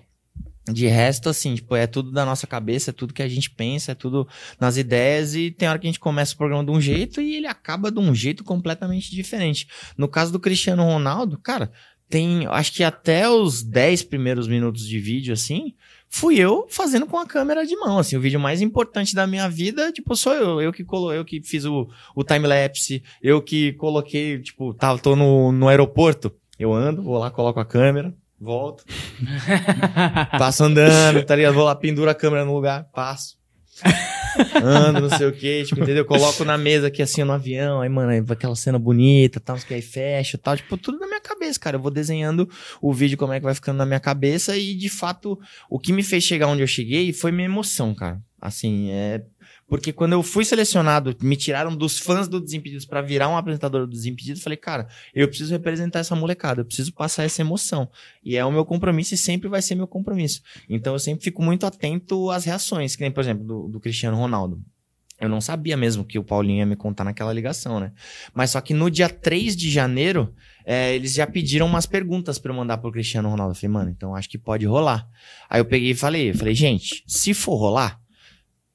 De resto, assim, tipo, é tudo da nossa cabeça, é tudo que a gente pensa, é tudo nas ideias, e tem hora que a gente começa o programa de um jeito e ele acaba de um jeito completamente diferente. No caso do Cristiano Ronaldo, cara, tem, acho que até os 10 primeiros minutos de vídeo, assim, fui eu fazendo com a câmera de mão, assim, o vídeo mais importante da minha vida, tipo, sou eu, eu que colo, eu que fiz o, o time-lapse, eu que coloquei, tipo, tava, tô no, no aeroporto, eu ando, vou lá, coloco a câmera, volto, [laughs] passo andando, tá ligado? Vou lá, penduro a câmera no lugar, passo. Ando, não sei o que, tipo, entendeu? Coloco na mesa aqui assim no avião, aí, mano, aí aquela cena bonita, tal, que aí fecha tal, tipo, tudo na minha cabeça, cara. Eu vou desenhando o vídeo, como é que vai ficando na minha cabeça, e de fato, o que me fez chegar onde eu cheguei foi minha emoção, cara. Assim, é. Porque quando eu fui selecionado, me tiraram dos fãs do Desimpedidos pra virar um apresentador do Desimpedidos, falei, cara, eu preciso representar essa molecada, eu preciso passar essa emoção. E é o meu compromisso e sempre vai ser meu compromisso. Então eu sempre fico muito atento às reações, que nem, por exemplo, do, do Cristiano Ronaldo. Eu não sabia mesmo que o Paulinho ia me contar naquela ligação, né? Mas só que no dia 3 de janeiro, é, eles já pediram umas perguntas pra eu mandar pro Cristiano Ronaldo. Eu falei, mano, então acho que pode rolar. Aí eu peguei e falei, falei, gente, se for rolar,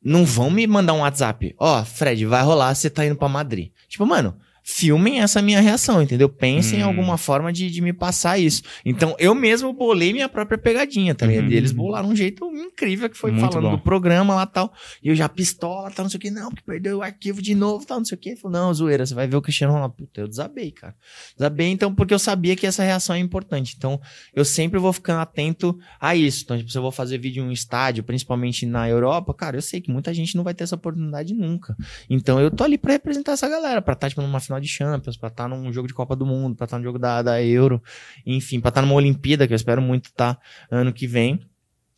não vão me mandar um WhatsApp. Ó, Fred, vai rolar, você tá indo pra Madrid. Tipo, mano, filmem essa minha reação, entendeu? Pensem em Hum. alguma forma de, de me passar isso. Então, eu mesmo bolei minha própria pegadinha, tá ligado? Uhum. E eles bolaram um jeito incrível que foi Muito falando bom. do programa lá tal. E eu já pistola, tal, não sei o que. Não, porque perdeu o arquivo de novo, tal, não sei o que. Falou, não, zoeira, você vai ver o Cristiano Ronaldo. Puta, eu desabei, cara. Desabei, então, porque eu sabia que essa reação é importante. Então, eu sempre vou ficando atento a isso. Então, tipo, se eu vou fazer vídeo em um estádio, principalmente na Europa, cara, eu sei que muita gente não vai ter essa oportunidade nunca. Então, eu tô ali pra representar essa galera, pra estar, tipo, numa final de Champions, pra estar num jogo de Copa do Mundo, pra estar num jogo da, da Euro, enfim, pra estar numa Olimpíada, que eu espero muito estar ano que vem.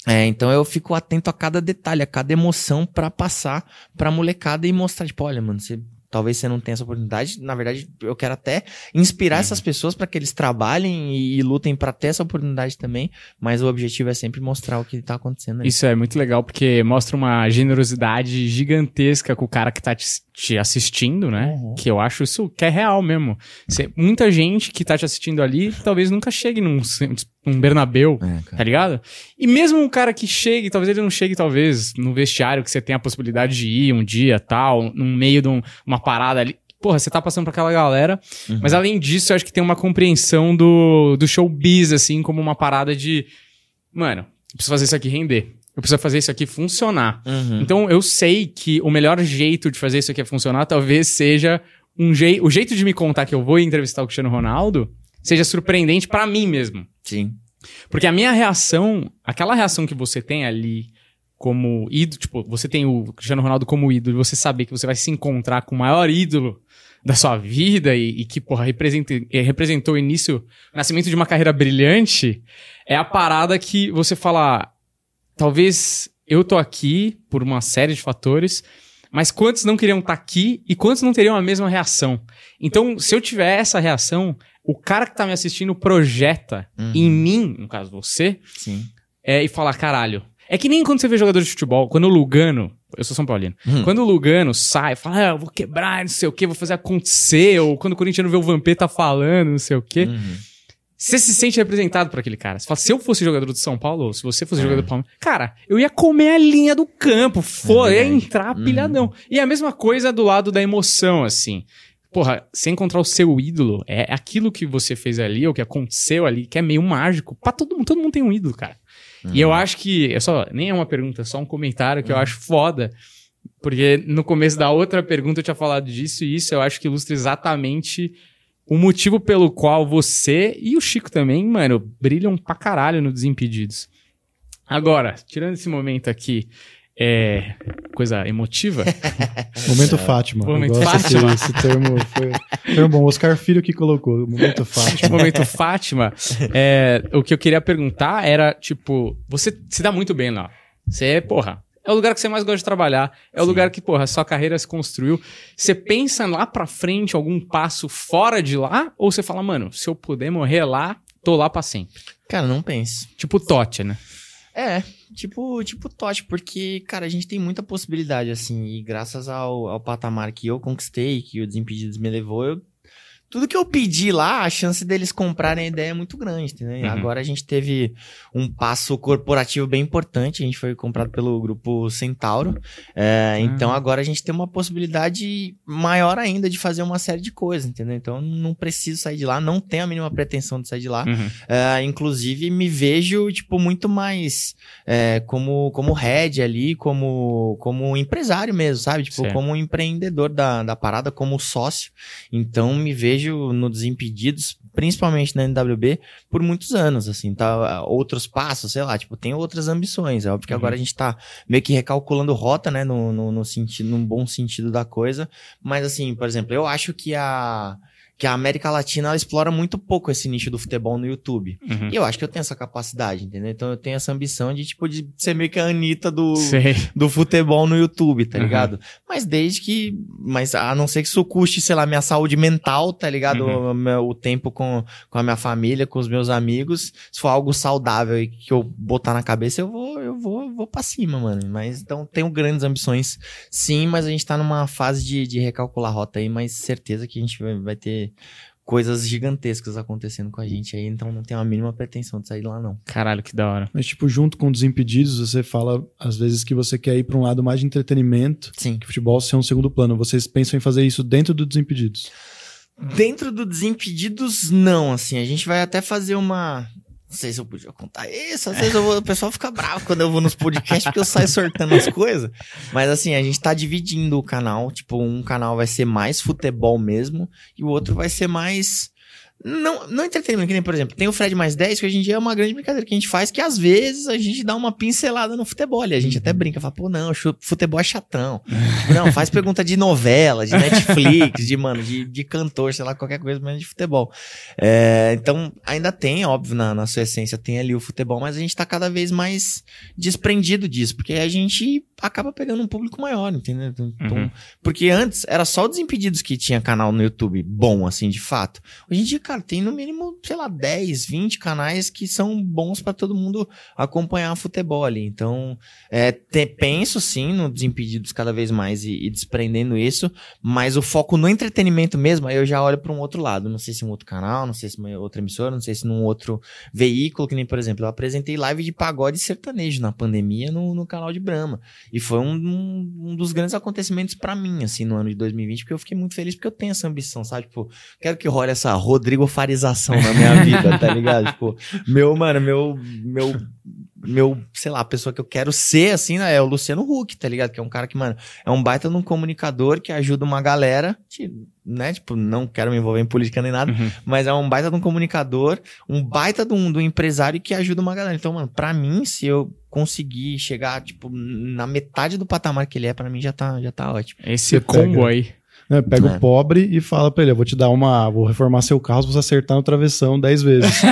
É, então eu fico atento a cada detalhe, a cada emoção pra passar pra molecada e mostrar, tipo, olha, mano, você talvez você não tenha essa oportunidade. Na verdade, eu quero até inspirar Uhum. essas pessoas pra que eles trabalhem e, e lutem pra ter essa oportunidade também, mas o objetivo é sempre mostrar o que tá acontecendo ali. Isso é muito legal porque mostra uma generosidade gigantesca com o cara que tá te, te assistindo, né? Uhum. Que eu acho isso que é real mesmo. Cê- muita gente que tá te assistindo ali talvez nunca chegue num, num Bernabéu, É, tá ligado? E mesmo um cara que chegue, talvez ele não chegue, talvez, no vestiário que você tem a possibilidade de ir um dia, tal, no meio de um- uma parada ali. Porra, você tá passando pra aquela galera. Uhum. Mas além disso, eu acho que tem uma compreensão do, do showbiz, assim, como uma parada de. Mano, preciso fazer isso aqui render. Eu preciso fazer isso aqui funcionar. Uhum. Então eu sei que o melhor jeito de fazer isso aqui funcionar talvez seja um jeito. O jeito de me contar que eu vou entrevistar o Cristiano Ronaldo seja surpreendente pra mim mesmo. Sim. Porque a minha reação, aquela reação que você tem ali como ídolo, tipo, você tem o Cristiano Ronaldo como ídolo, você saber que você vai se encontrar com o maior ídolo da sua vida e, e que, porra, representa, eh, representou o início, o nascimento de uma carreira brilhante, é a parada que você fala, talvez eu tô aqui por uma série de fatores, mas quantos não queriam estar aqui e quantos não teriam a mesma reação? Então, se eu tiver essa reação, o cara que tá me assistindo projeta Uhum. em mim, no caso você, Sim. é, e fala, caralho. É que nem quando você vê jogador de futebol, quando o Lugano, eu sou São Paulino, Hum. quando o Lugano sai, fala, ah, eu vou quebrar, não sei o quê, vou fazer acontecer, ou quando o Corinthians vê o Vampeta falando, não sei o quê. Uhum. Você se sente representado por aquele cara. Você fala, se eu fosse jogador do São Paulo, ou se você fosse É. jogador do Palmeiras, cara, eu ia comer a linha do campo, foda, ia entrar Uhum. pilhadão. E a mesma coisa do lado da emoção, assim. Porra, você encontrar o seu ídolo, é aquilo que você fez ali, ou que aconteceu ali, que é meio mágico. Pra todo mundo, todo mundo tem um ídolo, cara. E eu acho que, é só, nem é uma pergunta, é só um comentário que eu acho foda. Porque no começo da outra pergunta eu tinha falado disso, e isso eu acho que ilustra exatamente o motivo pelo qual você e o Chico também, mano, brilham pra caralho no Desimpedidos. Agora, tirando esse momento aqui, é. coisa emotiva, [laughs] Momento Fátima. Momento Fátima. Esse, termo foi bom. Oscar Filho que colocou. Momento Fátima. [laughs] momento Fátima, é, o que eu queria perguntar era, tipo, você se dá muito bem lá. Você, é, porra, é o lugar que você mais gosta de trabalhar, é o Sim. lugar que, porra, sua carreira se construiu. Você pensa lá pra frente algum passo fora de lá? Ou você fala, mano, se eu puder morrer lá, tô lá pra sempre? Cara, não penso. Tipo Totti, né? É, tipo, tipo Totti, porque, cara, a gente tem muita possibilidade, assim, e graças ao, ao patamar que eu conquistei, que o Desimpedidos me levou, eu, tudo que eu pedi lá, a chance deles comprarem a ideia é muito grande, entendeu? Uhum. Agora a gente teve um passo corporativo bem importante, a gente foi comprado pelo grupo Centauro, é, então agora a gente tem uma possibilidade maior ainda de fazer uma série de coisas, entendeu? Então não preciso sair de lá, não tenho a mínima pretensão de sair de lá, Uhum. é, inclusive, me vejo, tipo, muito mais é, como, como head ali, como, como empresário mesmo, sabe? Tipo, Certo. como empreendedor da, da parada, como sócio. Então, me vejo no Desimpedidos, principalmente na NWB, por muitos anos, assim, tá? Outros passos, sei lá, tipo, tem outras ambições. É óbvio que Uhum. agora a gente tá meio que recalculando rota, né, no, no, no sentido, num bom sentido da coisa. Mas, assim, por exemplo, eu acho que a que a América Latina explora muito pouco esse nicho do futebol no YouTube. Uhum. E eu acho que eu tenho essa capacidade, entendeu? Então eu tenho essa ambição de, tipo, de ser meio que a Anitta do, Sei. do futebol no YouTube, tá Uhum. ligado? Mas desde que. Mas a não ser que isso custe, sei lá, minha saúde mental, tá ligado? Uhum. O, meu- o tempo com, com a minha família, com os meus amigos. Se for algo saudável e que eu botar na cabeça, eu vou, eu vou, vou pra cima, mano. Mas então tenho grandes ambições, sim, mas a gente tá numa fase de, de recalcular a rota aí, mas certeza que a gente vai, vai ter coisas gigantescas acontecendo com a gente aí, então não tenho a mínima pretensão de sair de lá, não. Caralho, que da hora. Mas, tipo, junto com Desimpedidos, você fala, às vezes, que você quer ir pra um lado mais de entretenimento, Sim. que o futebol ser um segundo plano. Vocês pensam em fazer isso dentro do Desimpedidos? Dentro do Desimpedidos, não, assim, a gente vai até fazer uma. Não sei se eu podia contar isso, às vezes vou- o pessoal fica bravo quando eu vou nos podcasts porque eu saio sortando as coisas. Mas assim, a gente tá dividindo o canal. Tipo, um canal vai ser mais futebol mesmo e o outro vai ser mais. Não, não entretenimento, que nem, por exemplo, tem o Fred mais 10, que hoje em dia é uma grande brincadeira que a gente faz, que às vezes a gente dá uma pincelada no futebol. E a gente até brinca, fala, pô, não, futebol é chatão. [laughs] Não, faz pergunta de novela, de Netflix, de, mano, de, de cantor, sei lá, qualquer coisa, menos de futebol. É, então, ainda tem, óbvio, na, na sua essência, tem ali o futebol, mas a gente tá cada vez mais desprendido disso, porque a gente acaba pegando um público maior, entendeu? Então, Uhum. Porque antes era só o Desimpedidos que tinha canal no YouTube bom, assim, de fato. Hoje em dia, cara, tem no mínimo, sei lá, 10, 20 canais que são bons pra todo mundo acompanhar futebol ali. Então, é, te- penso sim no Desimpedidos cada vez mais e, e desprendendo isso, mas o foco no entretenimento mesmo, aí eu já olho pra um outro lado. Não sei se um outro canal, não sei se uma outra emissora, não sei se num outro veículo, que nem, por exemplo, eu apresentei live de pagode sertanejo na pandemia no, no canal de Brahma. E foi um, um, dos grandes acontecimentos pra mim, assim, no ano de 2020, porque eu fiquei muito feliz porque eu tenho essa ambição, sabe? Tipo, quero que role essa Rodrigo Farização na minha vida, tá ligado? Tipo, meu, mano, meu, meu meu, sei lá, a pessoa que eu quero ser, assim, né, é o Luciano Huck, tá ligado? Que é um cara que, mano, é um baita de um comunicador que ajuda uma galera, que, né? Tipo, não quero me envolver em política nem nada, Uhum. mas é um baita de um comunicador, um baita de um, de um empresário que ajuda uma galera. Então, mano, pra mim, se eu conseguir chegar, tipo, na metade do patamar que ele é, pra mim já tá, já tá ótimo. Esse Você combo pega. aí. Né, Pega É. o pobre e fala pra ele: eu vou te dar uma. Vou reformar seu carro se você acertar no travessão 10 vezes. e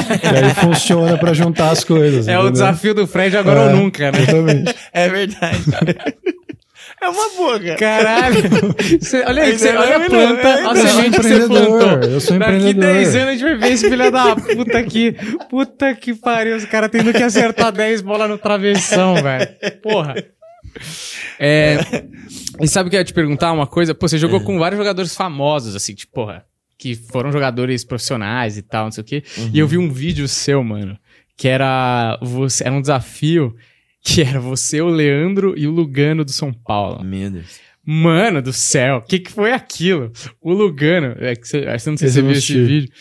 aí funciona pra juntar as coisas. É o entendeu? desafio do Fred agora É. ou nunca, né? Exatamente. É verdade. é uma boa, cara. Caralho. Cê- olha aí, Ainda cê, não, olha a planta, a ainda Eu sou semente que você empreendedor. plantou. Eu sou Daqui empreendedor. 10 anos a gente vai ver esse filho da puta aqui. Puta que pariu, os caras tendo que acertar 10 bolas no travessão, velho. Porra. [laughs] É, e sabe o que eu ia te perguntar uma coisa? Pô, você jogou com vários jogadores famosos, assim, tipo, porra, que foram jogadores profissionais e tal, não sei o quê. E eu vi um vídeo seu, mano, que era, você, era um desafio que era você, o Leandro e o Lugano do São Paulo. Meu Deus. Mano do céu, o que, que foi aquilo? O Lugano, é que você, acho que eu não sei se você viu esse vídeo.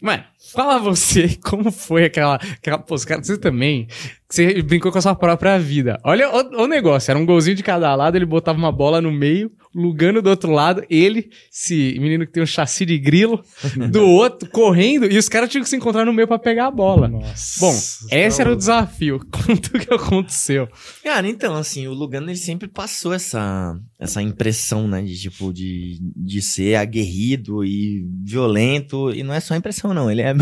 Mano, fala você [laughs] como foi aquela. aquela pô, os caras, você também. Você brincou com a sua própria vida. Olha o, o negócio, era um golzinho de cada lado, ele botava uma bola no meio, Lugano do outro lado, ele, esse menino que tem um chassi de grilo, [laughs] do outro, correndo, e os caras tinham que se encontrar no meio pra pegar a bola. Nossa. Bom, esse era o desafio. [laughs] Conta o que aconteceu. Cara, então, assim, o Lugano ele sempre passou essa, essa impressão, né, de tipo, de, de ser aguerrido e violento, e não é só impressão, não, ele é. [laughs]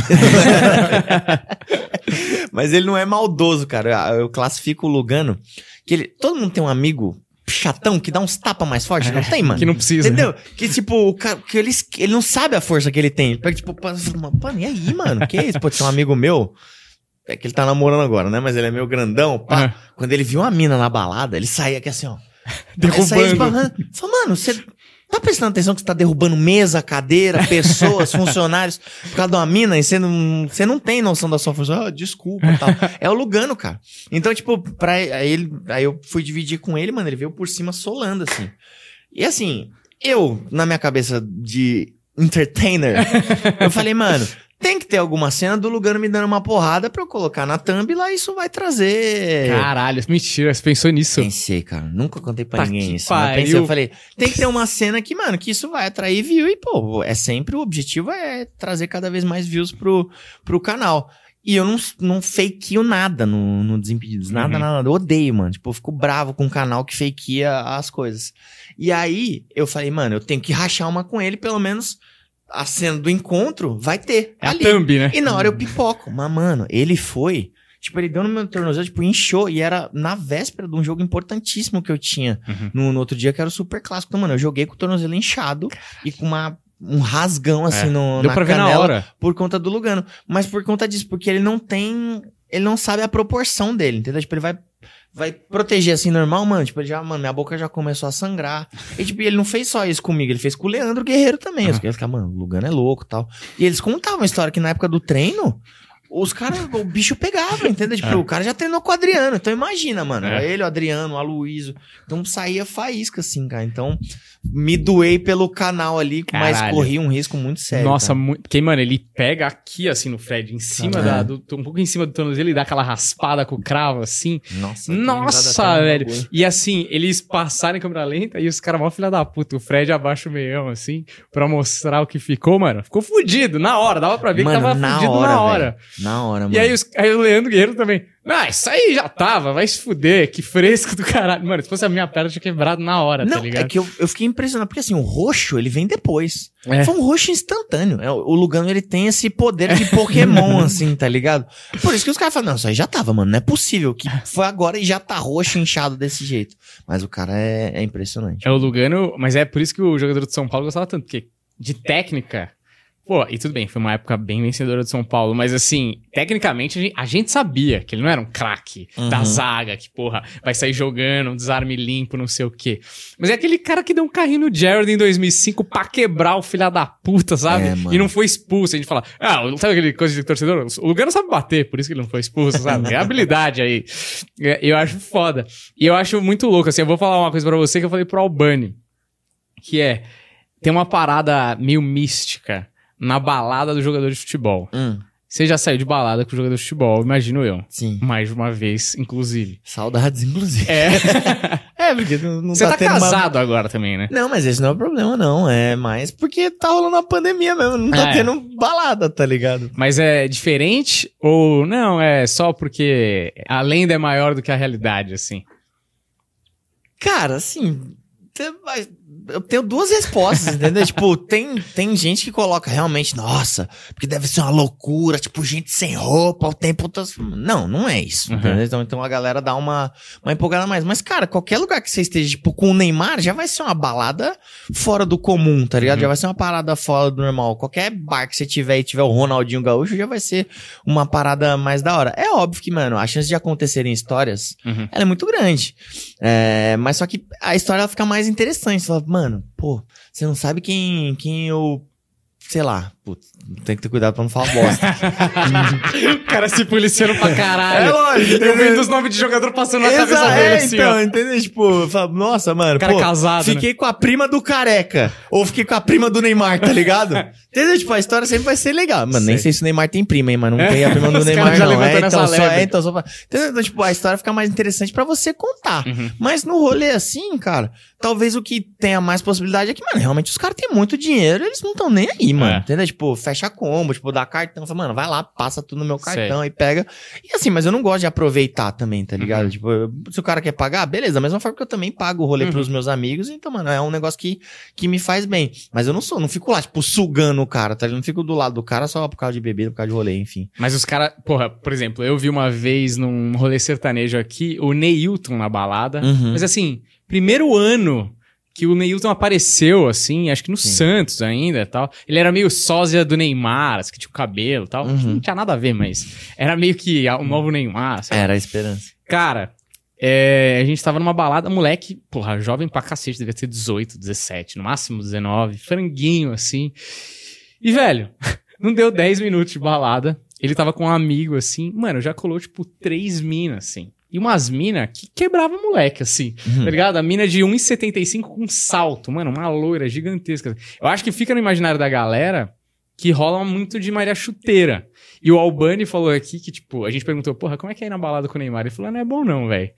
Mas ele não é maldoso, cara. Eu classifico o Lugano, que ele. Todo mundo tem um amigo chatão que dá uns tapas mais fortes, não tem, mano? Que não precisa. Entendeu? Que tipo, o cara, que ele, ele não sabe a força que ele tem. Pega, tipo, mano, e aí, mano? Que isso? Pô, tinha um amigo meu. É que ele tá namorando agora, né? Mas ele é meio grandão, pá. Aham. Quando ele viu uma mina na balada, ele saía aqui assim, ó. [laughs] Saía Derrubando. esbarrando. Falou, mano, você tá prestando atenção que você tá derrubando mesa, cadeira, pessoas, [laughs] funcionários, por causa de uma mina e você não, você não tem noção da sua força. Ah, desculpa e tal. [laughs] É o Lugano, cara. Então, tipo, pra aí ele, aí eu fui dividir com ele, mano, ele veio por cima solando, assim. E assim, eu, na minha cabeça de entertainer, [laughs] eu falei, mano, tem que ter alguma cena do Lugano me dando uma porrada pra eu colocar na thumb e lá isso vai trazer. Caralho, mentira, você pensou nisso? Pensei, cara. Nunca contei pra Tá ninguém isso. Mas pensei, eu falei, tem que ter uma cena que, mano, que isso vai atrair view e, pô, é sempre o objetivo é trazer cada vez mais views pro, pro canal. E eu não, não fakeio nada no, no Desimpedidos. Nada, Uhum. nada, nada. Eu odeio, mano. Tipo, eu fico bravo com um canal que fakeia as coisas. E aí, eu falei, mano, eu tenho que rachar uma com ele, pelo menos a cena do encontro vai ter. É a ali. thumb, né? E na hora eu pipoco. Mas, mano, ele foi. Tipo, ele deu no meu tornozelo, tipo, inchou. E era na véspera de um jogo importantíssimo que eu tinha Uhum. no, no outro dia, que era o Super Clássico. Então, mano, eu joguei com o tornozelo inchado e com uma, um rasgão, assim, É. no, Deu na pra ver na canela hora. por conta do Lugano. Mas por conta disso, porque ele não tem. Ele não sabe a proporção dele, entendeu? Tipo, ele vai. Vai proteger assim normal, mano. Tipo, ele já, mano, minha boca já começou a sangrar. E, tipo, ele não fez só isso comigo, ele fez com o Leandro Guerreiro também. Os caras ficavam, mano, o Lugano é louco e tal. E eles contavam a história que na época do treino, os caras, o bicho pegava, entendeu? Tipo, É. o cara já treinou com o Adriano. Então imagina, mano. É. Ele, o Adriano, o Aloysio. Então saía faísca, assim, cara. Então me doei pelo canal ali, mas Caralho. corri um risco muito sério. Nossa, muito. Porque, mano, ele pega aqui, assim, no Fred, em cima da. Do, um pouco em cima do tornozelo, ele dá aquela raspada com o cravo, assim. Nossa, Nossa, velho. E assim, eles passaram em câmera lenta e os caras, mó filha da puta, o Fred abaixa o meião, assim, pra mostrar o que ficou, mano. Ficou fudido, na hora, dava pra ver Mano, que tava na fudido hora, na hora. Na hora, mano. E aí, os- aí o Leandro Guerreiro também. Ah, isso aí já tava, vai se fuder, que fresco do caralho. Mano, se fosse a minha perna, eu tinha quebrado na hora, tá Não, ligado? é que eu, eu fiquei impressionado, porque assim, o roxo, ele vem depois. É. Foi um roxo instantâneo. É, O Lugano, ele tem esse poder de Pokémon, [laughs] assim, tá ligado? Por isso que os caras falam, não, isso aí já tava, mano, não é possível que foi agora e já tá roxo, inchado desse jeito. Mas o cara é, é impressionante. É o Lugano, mas é por isso que o jogador de São Paulo gostava tanto, porque de técnica. Pô, e tudo bem, foi uma época bem vencedora de São Paulo, mas assim, tecnicamente a gente, a gente sabia que ele não era um craque da Uhum. zaga, que porra, vai sair jogando, um desarme limpo, não sei o quê. Mas é aquele cara que deu um carrinho no Jared em 2005 pra quebrar o filho da puta, sabe? É, e não foi expulso. A gente fala, ah, sabe aquele coisa de torcedor? O Lugano sabe bater, por isso que ele não foi expulso, sabe? É habilidade aí. É, Eu acho foda. E eu acho muito louco, assim, eu vou falar uma coisa pra você que eu falei pro Albani, que é, tem uma parada meio mística na balada do jogador de futebol. Hum. Você já saiu de balada com jogador de futebol, imagino eu. Sim. Mais uma vez, inclusive. Saudades, inclusive. É. [laughs] É, porque não, não Você tá, uma- casado agora também, né? Não, mas esse não é o problema, não. É mais porque tá rolando a pandemia mesmo. Não tá É. tendo balada, tá ligado? Mas é diferente ou não? É só porque a lenda é maior do que a realidade, assim. Cara, assim. Eu tenho duas respostas, entendeu? tipo, tem, tem gente que coloca realmente, nossa, porque deve ser uma loucura, tipo, gente sem roupa o tempo todo. Não, não é isso. Uhum. entendeu? Então, então a galera dá uma, uma empolgada mais. Mas, cara, qualquer lugar que você esteja, tipo, com o Neymar, já vai ser uma balada fora do comum, tá ligado? Uhum. Já vai ser uma parada fora do normal. Qualquer bar que você tiver e tiver o Ronaldinho Gaúcho, já vai ser uma parada mais da hora. É óbvio que, mano, a chance de acontecerem histórias Uhum. é muito grande. É, mas só que a história ela fica mais interessante. Você fala, mano, pô, você não sabe quem, quem eu. Sei lá, putz, tem que ter cuidado pra não falar bosta. [laughs] o cara se policiando pra caralho. lógico, Eu vendo os nomes de jogador passando na cabeça Exato, dele, é, assim, então, ó. entendeu? Tipo, falo, nossa, mano, cara pô, casado, né? fiquei com a prima do careca. Ou fiquei com a prima do Neymar, tá ligado? [laughs] entendeu? Tipo, a história sempre vai ser legal. Mano, nem Sei. sei se o Neymar tem prima, hein, mas não tem a prima do Neymar, não. É, então, só, é, então, só pra... Entendeu? Então, tipo, a história fica mais interessante pra você contar. Uhum. Mas no rolê assim, cara, talvez o que tenha mais possibilidade é que, mano, realmente os caras têm muito dinheiro, eles não estão nem aí, mano. É. Entendeu? Tipo, fecha combo, tipo, dá cartão, fala, mano, vai lá, passa tudo no meu Sei. cartão e pega. E assim, mas eu não gosto de aproveitar também, tá ligado? Uhum. Tipo, eu- se o cara quer pagar, beleza, da mesma forma que eu também pago o rolê Uhum. pros meus amigos, então, mano, é um negócio que, que me faz bem. Mas eu não sou, não fico lá, tipo, sugando o cara, tá ligado? Não fico do lado do cara só por causa de bebida, por causa de rolê, enfim. Mas os caras, porra, por exemplo, eu vi uma vez num rolê sertanejo aqui o Neilton na balada. Uhum. Mas assim, primeiro ano que o Neilton apareceu, assim, acho que no Sim. Santos ainda e tal. Ele era meio sósia do Neymar, assim, que tinha o cabelo e tal. Uhum. Não tinha nada a ver, mas era meio que o novo Neymar, sabe? Era a esperança. Cara, é, a gente tava numa balada, moleque, porra, jovem pra cacete, devia ter 18, 17, no máximo 19, franguinho, assim. E, velho, [laughs] não deu 10 minutos de balada. Ele tava com um amigo, assim, mano, já colou, tipo, três minas, assim. E umas minas que quebrava moleque, assim. Uhum. Tá ligado? A mina de 1,75 com salto, mano, uma loira gigantesca. Eu acho que fica no imaginário da galera que rola muito de Maria Chuteira. E o Albani falou aqui que, tipo, a gente perguntou, porra, como é que é ir na balada com o Neymar? Ele falou, não é bom não, velho.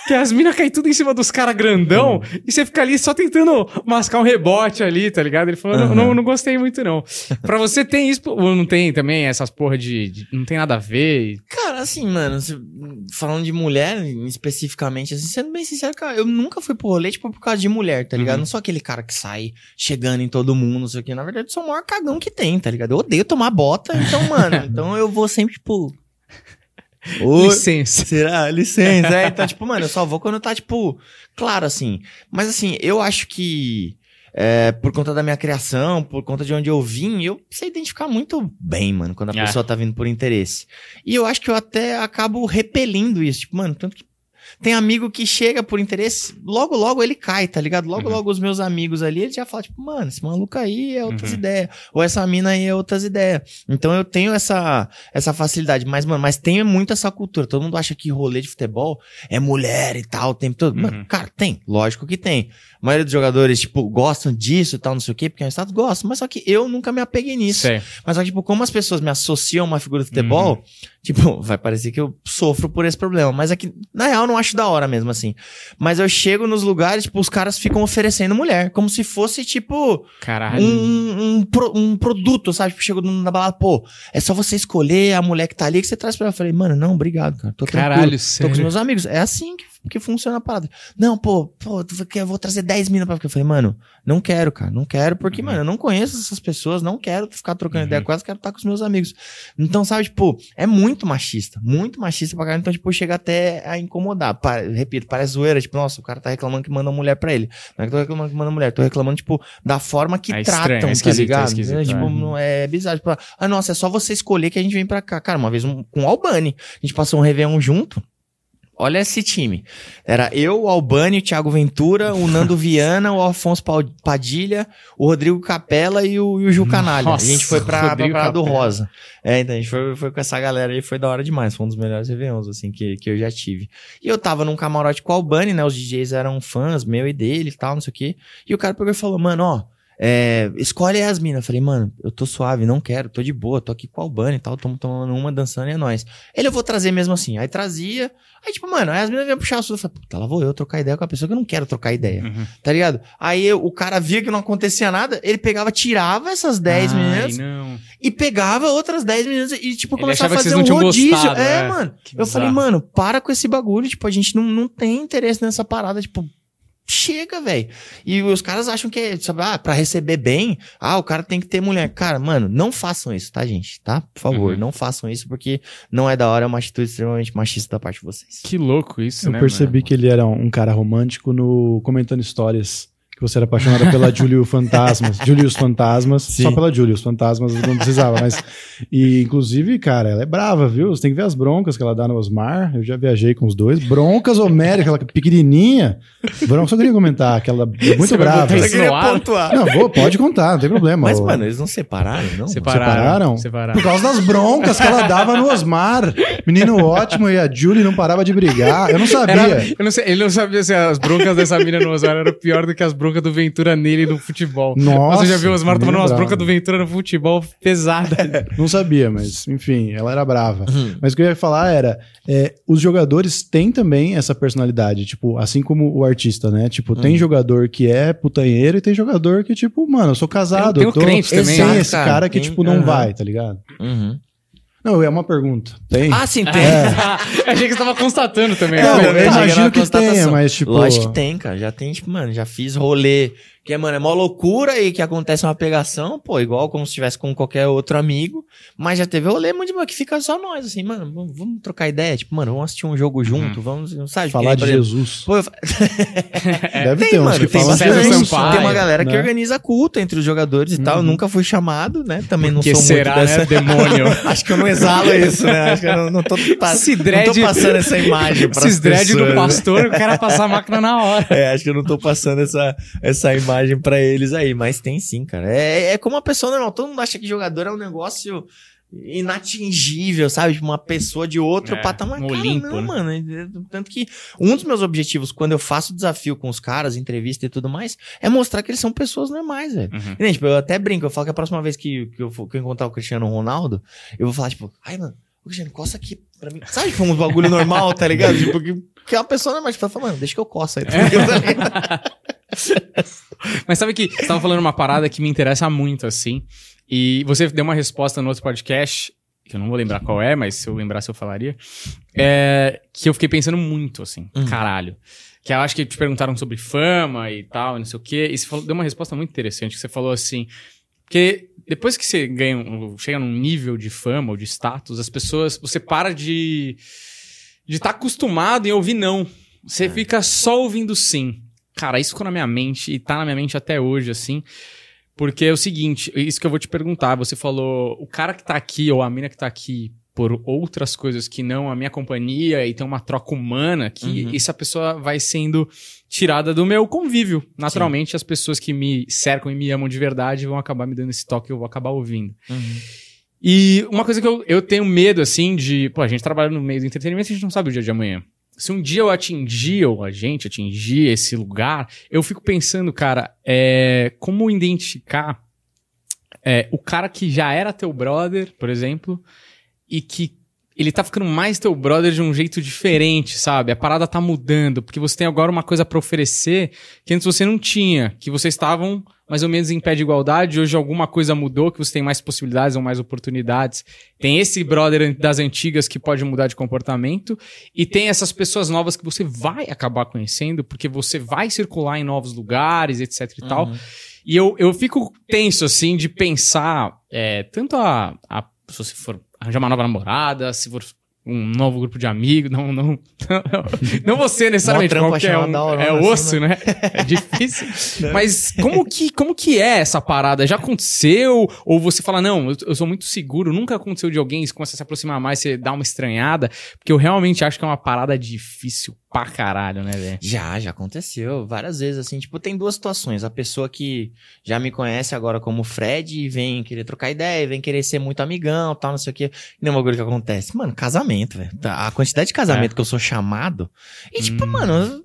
Porque as minas caem tudo em cima dos caras grandão e você fica ali só tentando mascar um rebote ali, tá ligado? Ele falou, não, não, não gostei muito não. pra você tem isso, ou não tem também essas porra de, de- não tem nada a ver? e- Cara, assim, mano, falando de mulher especificamente, assim, sendo bem sincero, cara, eu nunca fui pro rolê, tipo, por causa de mulher, tá ligado? Uhum. Não sou aquele cara que sai chegando em todo mundo, não sei o quê. Na verdade, eu sou o maior cagão que tem, tá ligado? Eu odeio tomar bota, então, mano, então eu vou sempre, tipo. Licença. Será? Licença. É, então, tipo, mano, eu só vou quando tá, tipo, claro, assim. Mas, assim, eu acho que, é, por conta da minha criação, por conta de onde eu vim, eu sei identificar muito bem, mano, quando a É. pessoa tá vindo por interesse. E eu acho que eu até acabo repelindo isso. Tipo, mano, tanto que tem amigo que chega por interesse, logo, logo ele cai, tá ligado? Logo, Uhum. logo os meus amigos ali, eles já falam, tipo, mano, esse maluco aí é outras Uhum. ideias. Ou essa mina aí é outras ideias. Então eu tenho essa, essa facilidade. Mas, mano, mas tem muito essa cultura. Todo mundo acha que rolê de futebol é mulher e tal o tempo todo. Uhum. Mano, cara, tem. Lógico que tem. A maioria dos jogadores, tipo, gostam disso e tal, não sei o quê, porque é um status, gostam. Mas só que eu nunca me apeguei nisso. Sei. Mas só que, tipo, como as pessoas me associam a uma figura de futebol, Uhum. tipo, [laughs] vai parecer que eu sofro por esse problema. Mas é que, na real, não acho da hora mesmo, assim. Mas eu chego nos lugares, tipo, os caras ficam oferecendo mulher. Como se fosse, tipo, Caralho. um, um, pro- um produto, sabe? Tipo, chego na balada, pô, é só você escolher a mulher que tá ali que você traz pra ela. Eu falei, mano, não, obrigado, cara. Tô. Caralho, Tô com os sério. meus amigos. É assim que, que funciona a parada. Não, pô, pô, eu vou trazer 10 minas pra ficar. Eu falei, mano, não quero, cara. Não quero, porque, Uhum. mano, eu não conheço essas pessoas, não quero ficar trocando Uhum. ideia com elas, quero estar com os meus amigos. Então, sabe, tipo, é muito machista. Muito machista pra caralho. Então, tipo, chega até a incomodar. Pa- repito, parece zoeira. Tipo, nossa, o cara tá reclamando que manda mulher pra ele. Não é que tô reclamando que manda mulher, tô reclamando, tipo, da forma que É estranho, tratam, é tá esquisito, é ligado? esquisito, tipo, é. não é bizarro. Tipo, ah, nossa, é só você escolher que a gente vem pra cá. Cara, uma vez um, com o Albani, a gente passou um Réveillon junto. Olha esse time. Era eu, o Albani, o Thiago Ventura, o Nando [laughs] Viana, o Afonso Padilha, o Rodrigo Capella e o, e o Gil Canalha. Nossa, a gente foi pra, pra Rodrigo Praia do. Rosa. É, então a gente foi, foi com essa galera aí, foi da hora demais. Foi um dos melhores Réveillons, assim, que, que eu já tive. E eu tava num camarote com o Albani, né? Os DJs eram fãs meu e dele e tal, não sei o quê. E o cara pegou e falou, mano, ó, é, escolhe as minas. Falei, mano, eu tô suave, não quero, tô de boa, tô aqui com o Albano e tal, tô tomando uma, dançando e é nóis. Ele, eu vou trazer mesmo assim. Aí trazia, aí tipo, mano, aí as minas vinham puxar assunto. Eu falei, puta, lá vou eu trocar ideia com a pessoa que eu não quero trocar ideia, Uhum. tá ligado? Aí eu- o cara via que não acontecia nada, ele pegava, tirava essas 10 Ai, meninas não. e pegava outras 10 meninas e, tipo, Ele começava a fazer um rodízio. gostado, é, é. mano. Que Eu falei, bizarro. mano, para com esse bagulho. Tipo, a gente não, não tem interesse nessa parada. Tipo, chega, velho. E os caras acham que é, sabe, ah, pra receber bem, ah, o cara tem que ter mulher. Cara, mano, não façam isso, tá, gente? Tá? Por favor, Uhum. não façam isso porque não é da hora, é uma atitude extremamente machista da parte de vocês. Que louco isso, Eu né? percebi mano? que ele era um cara romântico no comentando histórias. Que você era apaixonada pela [laughs] Julio Fantasmas. Julius Fantasmas. Sim. Só pela Julius Fantasmas não precisava, mas. [laughs] E, inclusive, cara, ela é brava, viu? Você tem que ver as broncas que ela dá no Osmar. Eu já viajei com os dois. Broncas homéricas, aquela pequenininha. Bronca, só queria comentar, que ela é muito Você brava. no ar? pontuar. Não, vou, pode contar, não tem problema. Mas, mano, eles não separaram, não? Separaram. separaram? Separaram. Por causa das broncas que ela dava no Osmar. Menino ótimo e a Julie não parava de brigar. Eu não sabia. Era- eu não sei, ele não sabia se as broncas dessa mina no Osmar eram pior do que as broncas do Ventura nele no futebol. [laughs] Nossa, Você já viu o Osmar tomando umas broncas do Ventura no futebol pesada. [laughs] Não sabia, mas enfim, ela era brava. Uhum. Mas o que eu ia falar era: é, os jogadores têm também essa personalidade, tipo, assim como o artista, né? Tipo, tem Uhum. jogador que é putanheiro e tem jogador que, tipo, mano, eu sou casado. Tem- tem eu tô... crente também, Tem né? esse Cara, que, tem- tipo, não aham. vai, tá ligado? Uhum. Não, é uma pergunta. Tem? Ah, sim, tem. [laughs] Eu achei que você tava constatando também. Não, eu cheguei imagino que tenha, mas, tipo- Lógico que tem, cara. Já tem, tipo, mano, já fiz rolê que mano, é mó loucura e que acontece uma pegação, pô, igual como se estivesse com qualquer outro amigo. Mas já teve rolê muito bom que fica só nós, assim, mano, vamos, vamos trocar ideia. Tipo, mano, vamos assistir um jogo junto, vamos, sabe? Falar Porque, de exemplo, Jesus. Pô, fa- [laughs] Deve tem, ter uns mano, que tem falam de César bastante. Sampaio, Tem uma galera que né? organiza culto entre os jogadores e tal. Eu Uhum. nunca fui chamado, né? Também não Que sou será, muito dessa... né, demônio? [laughs] Acho que eu não exalo isso, né? Acho que eu não, não, tô, pa- Se não dread- tô passando essa imagem [laughs] pra Esses dread do pessoas, né? pastor, o cara passar a máquina na hora. É, acho que eu não tô passando essa, essa imagem pra eles aí, mas tem sim, cara. É, é como uma pessoa normal. Todo mundo acha que jogador é um negócio inatingível, sabe? Tipo, uma pessoa de outro É, patamar. um Cara, Olimpo, não, né? mano. É- Tanto que um dos meus objetivos, quando eu faço desafio com os caras, entrevista e tudo mais, é mostrar que eles são pessoas normais, velho. Uhum. E, né, tipo, eu até brinco, eu falo que a próxima vez que, que, eu, que eu encontrar o Cristiano Ronaldo, eu vou falar, tipo, ai, mano, ô, Cristiano, coça aqui pra mim. Sabe, tipo, um bagulho normal, tá ligado? [laughs] Tipo, que, que é uma pessoa normal, tipo, fala, mano, deixa que eu coça aí. [laughs] [laughs] tá ligado? [laughs] Mas sabe que você tava falando uma parada que me interessa muito, assim. E você deu uma resposta no outro podcast, que eu não vou lembrar qual é, mas se eu lembrasse eu falaria. É, que eu fiquei pensando muito, assim, Uhum. caralho. Que eu acho que te perguntaram sobre fama e tal, e não sei o quê. E você falou- deu uma resposta muito interessante, que você falou assim. Porque depois que você ganha, chega num nível de fama ou de status, as pessoas. Você para de. de estar acostumado em ouvir não. Você fica só ouvindo sim. Cara, isso ficou na minha mente e tá na minha mente até hoje, assim. Porque é o seguinte, isso que eu vou te perguntar. Você falou, o cara que tá aqui, ou a mina que tá aqui, por outras coisas que não a minha companhia e tem uma troca humana, que Uhum. essa pessoa vai sendo tirada do meu convívio. Naturalmente, as pessoas que me cercam e me amam de verdade vão acabar me dando esse toque e eu vou acabar ouvindo. E uma coisa que eu, eu tenho medo, assim, de. Pô, a gente trabalha no meio do entretenimento e a gente não sabe o dia de amanhã. Se um dia eu atingir, ou a gente atingir esse lugar, eu fico pensando, cara, é, como identificar é, o cara que já era teu brother, por exemplo, e que ele tá ficando mais teu brother de um jeito diferente, sabe? A parada tá mudando, porque você tem agora uma coisa pra oferecer que antes você não tinha, que vocês estavam mais ou menos em pé de igualdade, hoje alguma coisa mudou, que você tem mais possibilidades ou mais oportunidades. Tem esse brother das antigas que pode mudar de comportamento, e tem essas pessoas novas que você vai acabar conhecendo, porque você vai circular em novos lugares, etc e tal. E eu, eu fico tenso, assim, de pensar, é, tanto a, a. Se você for arranjar uma nova namorada, se for um novo grupo de amigos, não, não, [laughs] não você necessariamente, qualquer uma um, é assim, osso, né? [laughs] É difícil. [laughs] Mas como que, como que é essa parada? Já aconteceu? Ou você fala, não, eu, eu sou muito seguro, nunca aconteceu de alguém, se começa a se aproximar mais, você dá uma estranhada, porque eu realmente acho que é uma parada difícil pra caralho, né, velho? Já, já aconteceu várias vezes, assim, tipo, tem duas situações. A pessoa que já me conhece agora como Fred e vem querer trocar ideia, vem querer ser muito amigão, tal, não sei o quê. E não é uma coisa que acontece. Mano, casamento, velho. A quantidade de casamento É. que eu sou chamado. E, tipo, Hum. mano,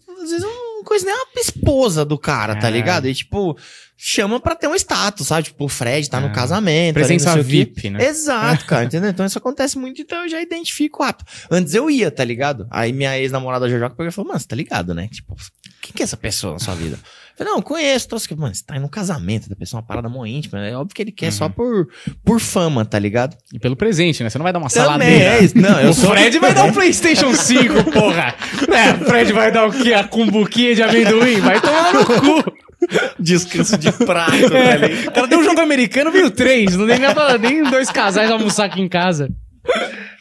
não conheço nem a esposa do cara, tá É. ligado? E, tipo, chama pra ter um status, sabe? Tipo, o Fred tá É. no casamento. ali, Presença quê. VIP, né? Exato, cara, [laughs] entendeu? Então isso acontece muito, então eu já identifico rápido. Antes eu ia, tá ligado? Aí minha ex-namorada Jojoca pegou e falou, mano, você tá ligado, né? Tipo, quem que é essa pessoa na sua vida? Falei, não, conheço, trouxe que, mano, você tá indo no casamento da pessoa, uma parada mó íntima, é óbvio que ele quer só por, por fama, tá ligado? E pelo presente, né? Você não vai dar uma Também saladeira. é isso. Não, eu o sou- Fred vai dar um PlayStation 5, porra. É, o Fred vai dar o quê? A cumbuquinha de amendoim? Vai tomar no cu. Descanso de prato, tá É, ligado? o cara deu um jogo americano, veio três. Não tem nem, nem dois casais almoçar aqui em casa.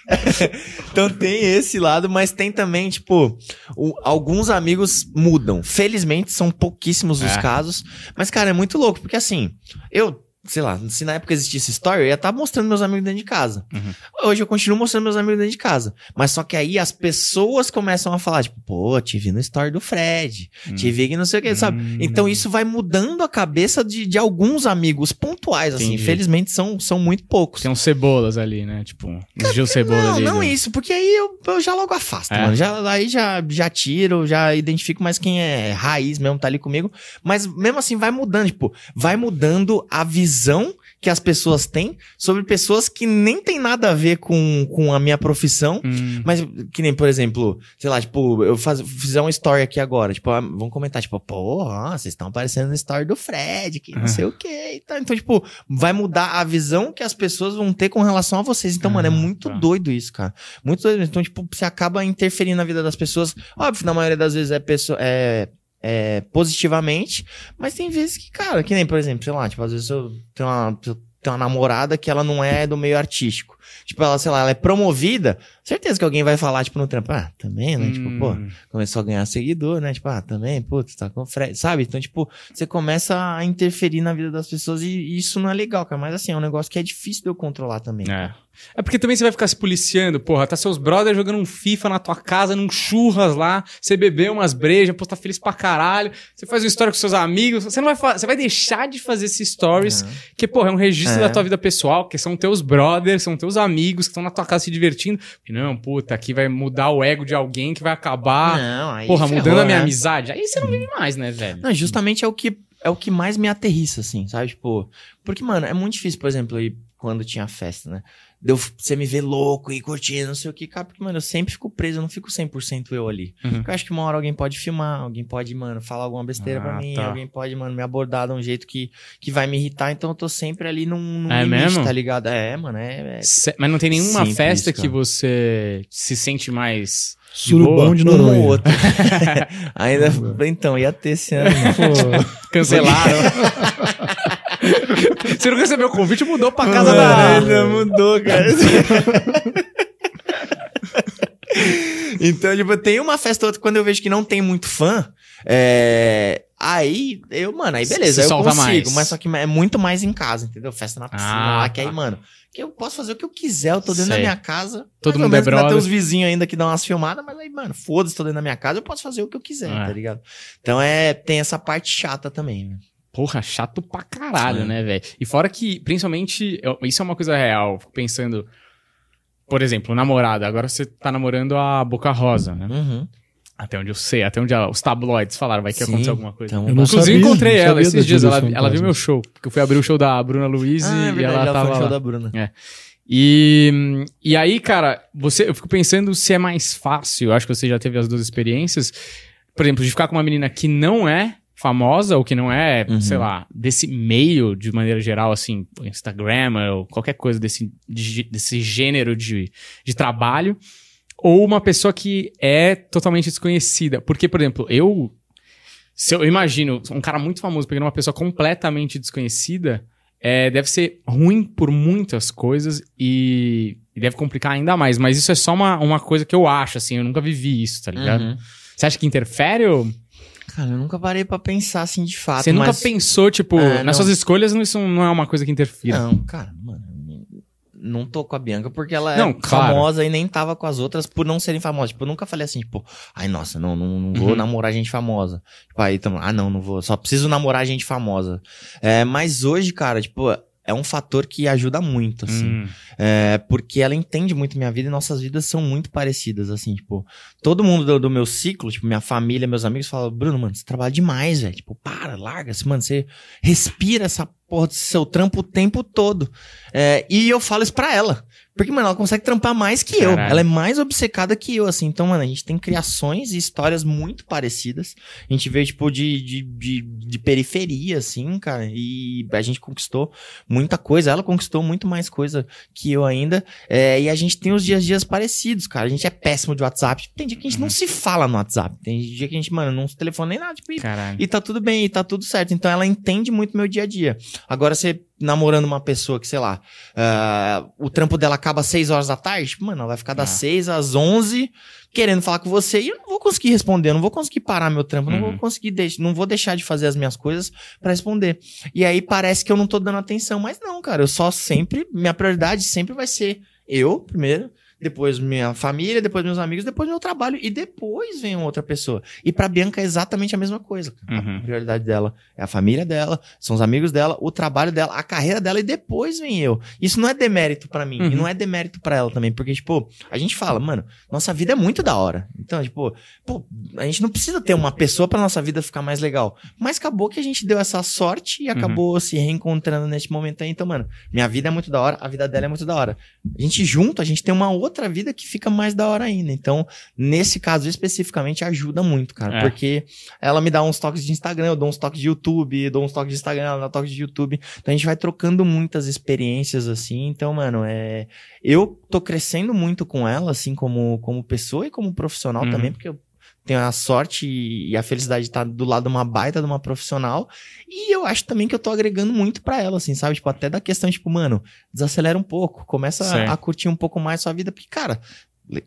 [laughs] Então tem esse lado, mas tem também, tipo, o- alguns amigos mudam. Felizmente são pouquíssimos os É. casos. Mas, cara, é muito louco, porque assim, eu, sei lá, se na época existisse story, eu ia estar mostrando meus amigos dentro de casa. Uhum. Hoje eu continuo mostrando meus amigos dentro de casa. Mas só que aí as pessoas começam a falar, tipo, pô, te vi no story do Fred, te vi que não sei o que, sabe? Hum. Então isso vai mudando a cabeça de, de alguns amigos pontuais, assim. Entendi. Felizmente são, são muito poucos. Tem uns cebolas ali, né? Tipo, uns Gil Cebola Não, ali. não né? isso, porque aí eu, eu já logo afasto, É. mano. Já, aí já, já tiro, já identifico mais quem é raiz mesmo, tá ali comigo. Mas mesmo assim vai mudando, tipo, vai mudando a visão que as pessoas têm sobre pessoas que nem tem nada a ver com, com a minha profissão. Hum. Mas, que nem, por exemplo, sei lá, tipo, eu faz, fizer uma story aqui agora, tipo, ah, vão comentar, tipo, ó, vocês estão aparecendo no story do Fred, que não Ah. sei o que e tal. Então, tipo, vai mudar a visão que as pessoas vão ter com relação a vocês. Então, mano, é muito tá. doido isso, cara. Muito doido. Então, tipo, você acaba interferindo na vida das pessoas. Óbvio, na maioria das vezes é pessoa. É, é, positivamente, mas tem vezes que, cara, que nem, por exemplo, sei lá, tipo, às vezes eu tenho uma, eu tenho uma namorada que ela não é do meio artístico. Tipo, ela, sei lá, ela é promovida, certeza que alguém vai falar, tipo, no trampo, ah, também, né? Tipo, pô, Hum. começou a ganhar seguidor, né? Tipo, ah, também, putz, tá com Fred, sabe? Então, tipo, você começa a interferir na vida das pessoas e, e isso não é legal, cara. Mas assim, é um negócio que é difícil de eu controlar também. É. É porque também você vai ficar se policiando, porra. Tá seus brothers jogando um FIFA na tua casa, num churras lá. Você bebeu umas brejas, pô, tá feliz pra caralho. Você faz uma história com seus amigos. Você não vai Você vai deixar de fazer esses stories, Uhum. que, porra, é um registro É. da tua vida pessoal, que são teus brothers, são teus amigos que estão na tua casa se divertindo. E não, puta, aqui vai mudar o ego de alguém que vai acabar, Não, aí porra, ferrou, mudando a minha né? amizade. Aí você não vive mais, né, velho? Não, justamente é o que é o que mais me aterrissa, assim, sabe? Tipo, porque, mano, é muito difícil, por exemplo, ir quando tinha festa, né? Deu você me ver louco e curtindo, não sei o que, cara, porque, mano, eu sempre fico preso, eu não fico 100% eu ali. Uhum. Porque eu acho que uma hora alguém pode filmar, alguém pode, mano, falar alguma besteira Ah, pra mim, tá. alguém pode, mano, me abordar de um jeito que, que vai me irritar, então eu tô sempre ali num, num É limite, mesmo? tá ligado? É, mano, é. é... Mas não tem nenhuma Simples, festa cara. que você se sente mais. Surubão de Um ou Noronha. outro. [laughs] Ainda, então, ia ter esse ano. né? Pô, Cancelaram. [laughs] Você não recebeu o convite, mudou pra casa Mano, da. ainda mudou, cara. [laughs] então, tipo, tem uma festa ou outra quando eu vejo que não tem muito fã. É... Aí, eu, mano, aí beleza, se eu consigo, mais. mas só que é muito mais em casa, entendeu? Festa na piscina Ah, lá, que aí, tá. mano, que eu posso fazer o que eu quiser, eu tô dentro da Sei. minha casa. Todo mundo é brother. Tem uns vizinhos ainda que dão umas filmadas, mas aí, mano, foda-se, tô dentro da minha casa, eu posso fazer o que eu quiser, É. tá ligado? Então é, tem essa parte chata também, né? Porra, chato pra caralho, É. né, velho? E fora que, principalmente, eu- isso é uma coisa real. Fico pensando, por exemplo, namorada. Agora você tá namorando a Boca Rosa, né? Uhum. Até onde eu sei, até onde os tabloides falaram, vai que Sim. acontecer alguma coisa. Então, Eu não Inclusive, sabia, encontrei não ela sabia esses dias. Ela, ela viu meu show. Porque eu fui abrir o show da Bruna Luiz Ah, é e verdade, ela ela tava foi no show da Bruna. E, e aí, cara, você, eu fico pensando se é mais fácil, eu acho que você já teve as duas experiências, por exemplo, de ficar com uma menina que não é famosa ou que não é, Uhum. sei lá, desse meio de maneira geral, assim, Instagram ou qualquer coisa desse, de- desse gênero de, de trabalho, ou uma pessoa que é totalmente desconhecida. Porque, por exemplo, eu. Se eu imagino um cara muito famoso pegando uma pessoa completamente desconhecida, é, deve ser ruim por muitas coisas e, e deve complicar ainda mais. Mas isso é só uma, uma coisa que eu acho, assim, eu nunca vivi isso, tá ligado? Uhum. Você acha que interfere ou. Cara, eu nunca parei pra pensar assim de fato. Você nunca mas... pensou, tipo, É, nas suas escolhas não, isso não é uma coisa que interfira? Não, cara, mano. Não tô com a Bianca porque ela Não, é claro. famosa e nem tava com as outras por não serem famosas. Tipo, eu nunca falei assim, tipo, ai, nossa, não, não, não vou Uhum. namorar gente famosa. Tipo, aí, ah, não, não vou, só preciso namorar gente famosa. É, mas hoje, cara, tipo, é um fator que ajuda muito, assim. Hum. É, porque ela entende muito minha vida e nossas vidas são muito parecidas, assim, tipo, todo mundo do, do meu ciclo, tipo, minha família, meus amigos falam, Bruno, mano, você trabalha demais, velho. Tipo, para, larga-se, mano, você respira essa porra do seu trampo o tempo todo. É, e eu falo isso pra ela. Porque, mano, ela consegue trampar mais que eu. Caralho. Ela é mais obcecada que eu, assim. Então, mano, a gente tem criações e histórias muito parecidas. A gente veio, tipo, de, de, de, de periferia, assim, cara. E a gente conquistou muita coisa. Ela conquistou muito mais coisa que eu ainda. É, e a gente tem os dias dias parecidos, cara. A gente é péssimo de WhatsApp. Tem dia que a gente não se fala no WhatsApp. Tem dia que a gente, mano, não se telefona nem nada. Tipo, e e tá tudo bem, e tá tudo certo. Então ela entende muito meu dia a dia. Agora, você namorando uma pessoa que, sei lá, ah, o trampo dela acaba às 6 horas da tarde, mano, ela vai ficar das Ah. 6 às 11 querendo falar com você e eu não vou conseguir responder, eu não vou conseguir parar meu trampo, eu não Uhum. vou conseguir, deix- não vou deixar de fazer as minhas coisas pra responder. E aí parece que eu não tô dando atenção, mas não, cara, eu só sempre, minha prioridade sempre vai ser eu, primeiro, depois minha família, depois meus amigos, depois meu trabalho e depois vem outra pessoa. E pra Bianca é exatamente a mesma coisa. Uhum. A prioridade dela é a família dela, são os amigos dela, o trabalho dela, a carreira dela e depois vem eu. Isso não é demérito pra mim Uhum. e não é demérito pra ela também, porque tipo, a gente fala, mano, nossa vida é muito da hora. Então, tipo, pô, a gente não precisa ter uma pessoa pra nossa vida ficar mais legal. Mas acabou que a gente deu essa sorte e acabou se reencontrando nesse momento aí. Então, mano, minha vida é muito da hora, a vida dela é muito da hora. A gente junto, a gente tem uma outra vida que fica mais da hora ainda. Então, nesse caso especificamente, ajuda muito, cara. É. Porque ela me dá uns toques de Instagram, eu dou uns toques de YouTube, dou uns toques de Instagram, ela dá toques de YouTube. Então a gente vai trocando muitas experiências, assim. Então, mano, é. Eu tô crescendo muito com ela, assim, como, como pessoa e como profissional Uhum. também, porque eu tenho a sorte e a felicidade de estar do lado de uma baita de uma profissional. E eu acho também que eu tô agregando muito pra ela, assim, sabe? Tipo, até da questão, tipo, mano, desacelera um pouco, começa a, a curtir um pouco mais sua vida, porque, cara,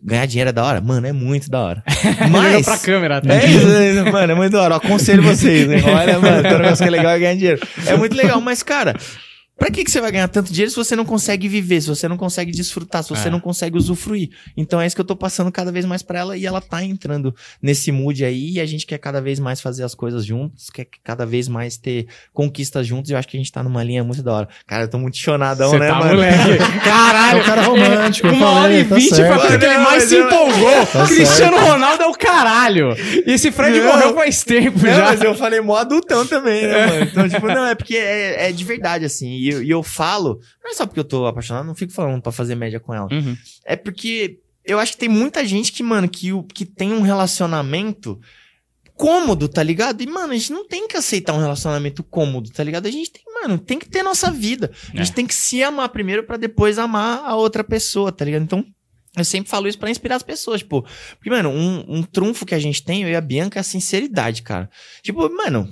ganhar dinheiro é da hora? Mano, é muito da hora. [laughs] Mas. pra câmera até. É isso, é isso, mano, é muito da hora. Eu Aconselho vocês, né? Olha, mano, todo negócio que é legal é ganhar dinheiro. É muito legal, mas, cara, pra que, que você vai ganhar tanto dinheiro se você não consegue viver, se você não consegue desfrutar, se você É. não consegue usufruir? Então é isso que eu tô passando cada vez mais pra ela e ela tá entrando nesse mood aí e a gente quer cada vez mais fazer as coisas juntos, quer cada vez mais ter conquistas juntos e eu acho que a gente tá numa linha muito da hora. Cara, eu tô muito chonadão, Você né, tá, mano? moleque. [laughs] Caralho. É um cara romântico, Uma hora falei, e tá vinte foi certo. porque ele mais se empolgou. Tá Cristiano Ronaldo é o caralho. E esse Fred Não. morreu faz tempo Não, já. mas eu falei mó adultão também, né, mano? Então, tipo, não, é porque é, é de verdade, assim. E eu, e eu falo, não é só porque eu tô apaixonado, não fico falando pra fazer média com ela. Uhum. É porque eu acho que tem muita gente que, mano, que, que tem um relacionamento cômodo, tá ligado? E, mano, a gente não tem que aceitar um relacionamento cômodo, tá ligado? A gente tem, mano, tem que ter nossa vida. A gente É. tem que se amar primeiro pra depois amar a outra pessoa, tá ligado? Então, eu sempre falo isso pra inspirar as pessoas, tipo, porque, mano, um, um trunfo que a gente tem, eu e a Bianca, é a sinceridade, cara. Tipo, mano,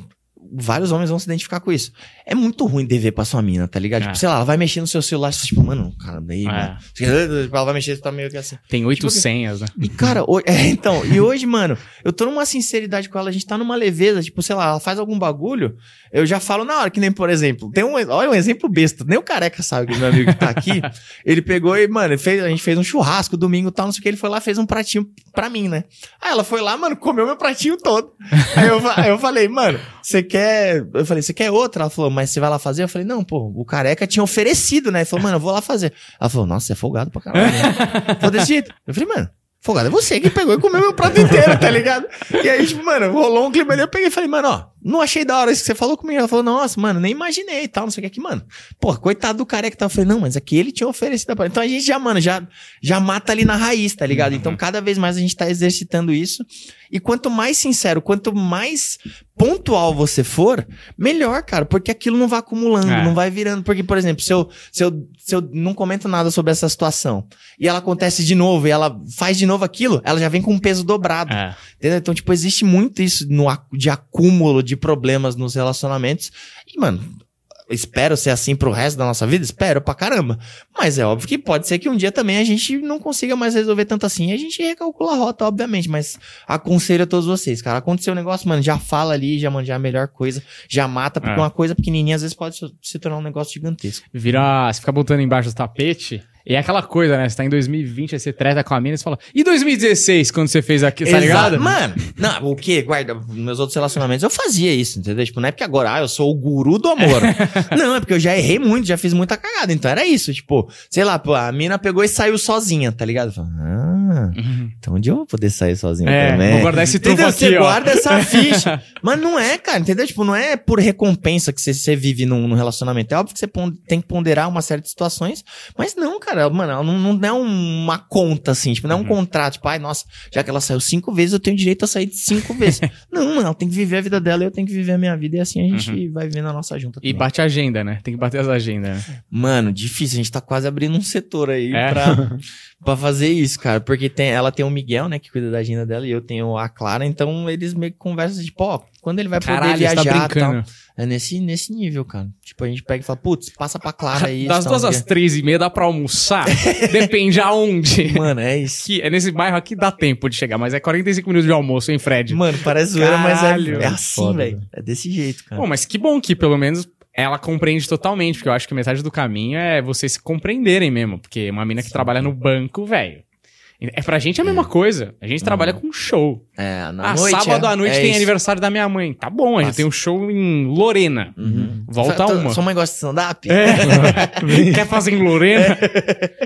vários homens vão se identificar com isso. É muito ruim dever pra sua mina, tá ligado? É. Tipo, sei lá, ela vai mexer no seu celular, você tipo, mano, cara, daí, É. mano. Ela vai mexer, você tá meio que assim. Tem oito Tipo senhas, né? E, cara, é, então, e hoje, mano, eu tô numa sinceridade com ela, a gente tá numa leveza, tipo, sei lá, ela faz algum bagulho, eu já falo na hora, que nem, por exemplo, tem um, olha um exemplo besta, nem o careca sabe que meu amigo que tá aqui, [laughs] ele pegou e, mano, fez, a gente fez um churrasco domingo e tal, não sei o que, ele foi lá fez um pratinho pra mim, né? Aí ela foi lá, mano, comeu meu pratinho todo. Aí eu, aí eu falei, mano, você quer, eu falei, você quer outra? Ela falou, mas você vai lá fazer? Eu falei, não, pô, o careca tinha oferecido, né? Ele falou, mano, eu vou lá fazer. Ela falou, nossa, você é folgado pra caralho. Né? [laughs] Foi desse jeito. Eu falei, mano, folgado é você que pegou e comeu meu prato inteiro, tá ligado? E aí, tipo, mano, rolou um clima ali, eu peguei e falei, mano, ó, não achei da hora isso que você falou comigo. Ela falou, nossa, mano, nem imaginei e tal, não sei o que aqui, mano. Pô, coitado do careca, tá? Eu falei, não, mas aqui ele tinha oferecido. pra- Então a gente já, mano, já, já mata ali na raiz, tá ligado? Então cada vez mais a gente tá exercitando isso. E quanto mais sincero, quanto mais pontual você for, melhor, cara, porque aquilo não vai acumulando, É. não vai virando. Porque, por exemplo, se eu, se, eu, se eu não comento nada sobre essa situação e ela acontece de novo e ela faz de novo aquilo, ela já vem com um peso dobrado. É. Entendeu? Então, tipo, existe muito isso no, de acúmulo de problemas nos relacionamentos. E, mano, espero ser assim pro resto da nossa vida? Espero pra caramba. Mas é óbvio que pode ser que um dia também a gente não consiga mais resolver tanto assim e a gente recalcula a rota, obviamente. Mas aconselho a todos vocês, cara. Aconteceu um negócio, mano, já fala ali, já manja a melhor coisa, já mata, porque É. uma coisa pequenininha às vezes pode se- tornar um negócio gigantesco. Vira. Você fica botando embaixo do tapete. E é aquela coisa, né? Você tá em 2020, aí você treta com a mina e você fala. E 2016, quando você fez aquilo, tá ligado? Mano, não, o que? Guarda, meus outros relacionamentos eu fazia isso, entendeu? Tipo, não é porque agora, ah, eu sou o guru do amor. [laughs] não, é porque eu já errei muito, já fiz muita cagada. Então era isso, tipo, sei lá, pô, a mina pegou e saiu sozinha, tá ligado? Ah, Uhum. então onde eu vou poder sair sozinha É, também? vou guardar esse Entendeu? aqui, Você ó. guarda essa ficha. [laughs] Mas não é, cara, entendeu? Tipo, não é por recompensa que você, você vive num, num relacionamento. É óbvio que você tem que ponderar uma série de situações, mas não, cara, mano, não, não é uma conta, assim, tipo, não é Uhum. um contrato, tipo, ai, nossa, já que ela saiu cinco vezes, eu tenho direito a sair de cinco [laughs] vezes. não, mano, ela tem que viver a vida dela e eu tenho que viver a minha vida, e assim a gente vai vivendo a nossa junta Uhum. E também. bate a agenda, né? Tem que bater as agendas. Né? Mano, difícil, a gente tá quase abrindo um setor aí É? pra, [laughs] pra fazer isso, cara. Porque tem, ela tem o Miguel, né, que cuida da agenda dela, e eu tenho a Clara, então eles meio que conversam, tipo, ó, quando ele vai poder Caralho, você viajar tá e tal. brincando. É nesse, nesse nível, cara. Tipo, a gente pega e fala, putz, passa pra Clara aí. das tal, duas às três e meia dá pra almoçar? Depende aonde. [laughs] Mano, é isso. Aqui, é nesse bairro aqui dá tempo de chegar, mas é 45 minutos de almoço, hein, Fred? Mano, parece zoeira, mas é, é assim, velho. velho. É desse jeito, cara. Bom, mas que bom que pelo menos ela compreende totalmente, porque eu acho que metade do caminho é vocês se compreenderem mesmo, porque uma mina que trabalha no banco, velho. É pra gente a mesma coisa. A gente trabalha com show. é, na ah, noite. sábado é, à noite é tem isso. aniversário da minha mãe. Tá bom, a gente tem um show em Lorena. Uhum. Volta Fa- uma. Sua mãe gosta de stand-up? É. [laughs] Quer fazer em Lorena?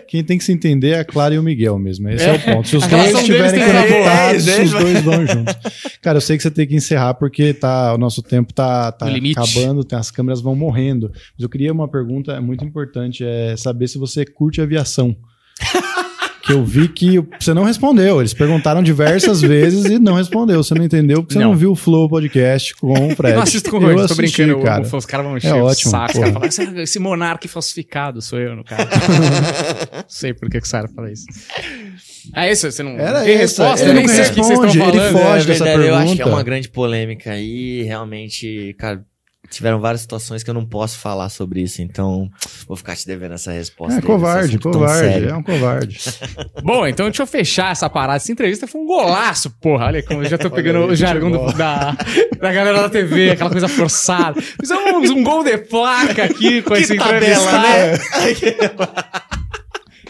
Quem tem que se entender é a Clara e o Miguel mesmo. Esse é, É. o ponto. Se os dois estiverem conectados. É, os dois vão juntos. Cara, eu sei que você tem que encerrar porque tá, o nosso tempo tá, tá acabando, tem, as câmeras vão morrendo. Mas eu queria uma pergunta muito importante, é saber se você curte aviação. [laughs] que eu vi que você não respondeu. Eles perguntaram diversas vezes e não respondeu. Você não entendeu porque você não, Não. viu o Flow Podcast com o Fred. Eu não assisto com o eu Rony, tô brincando. cara. Os caras vão encher É o ótimo, saco. Falam, "Esse- esse monarca falsificado sou eu, no cara. Não [laughs] sei por que que o Sara fala isso. É isso, você não Era tem essa, resposta? ele não responde, ele foge. É dessa verdade, eu acho que é pergunta. uma grande polêmica aí. Realmente, cara, tiveram várias situações que eu não posso falar sobre isso, então vou ficar te devendo essa resposta. É covarde, covarde. É um covarde. [laughs] Bom, então deixa eu fechar essa parada. Essa entrevista foi um golaço, porra. Olha como eu já tô pegando aí, o jargão do- da, da galera da TV, aquela coisa forçada. Fizemos um gol de placa aqui com esse tabela, entrevistado. [laughs]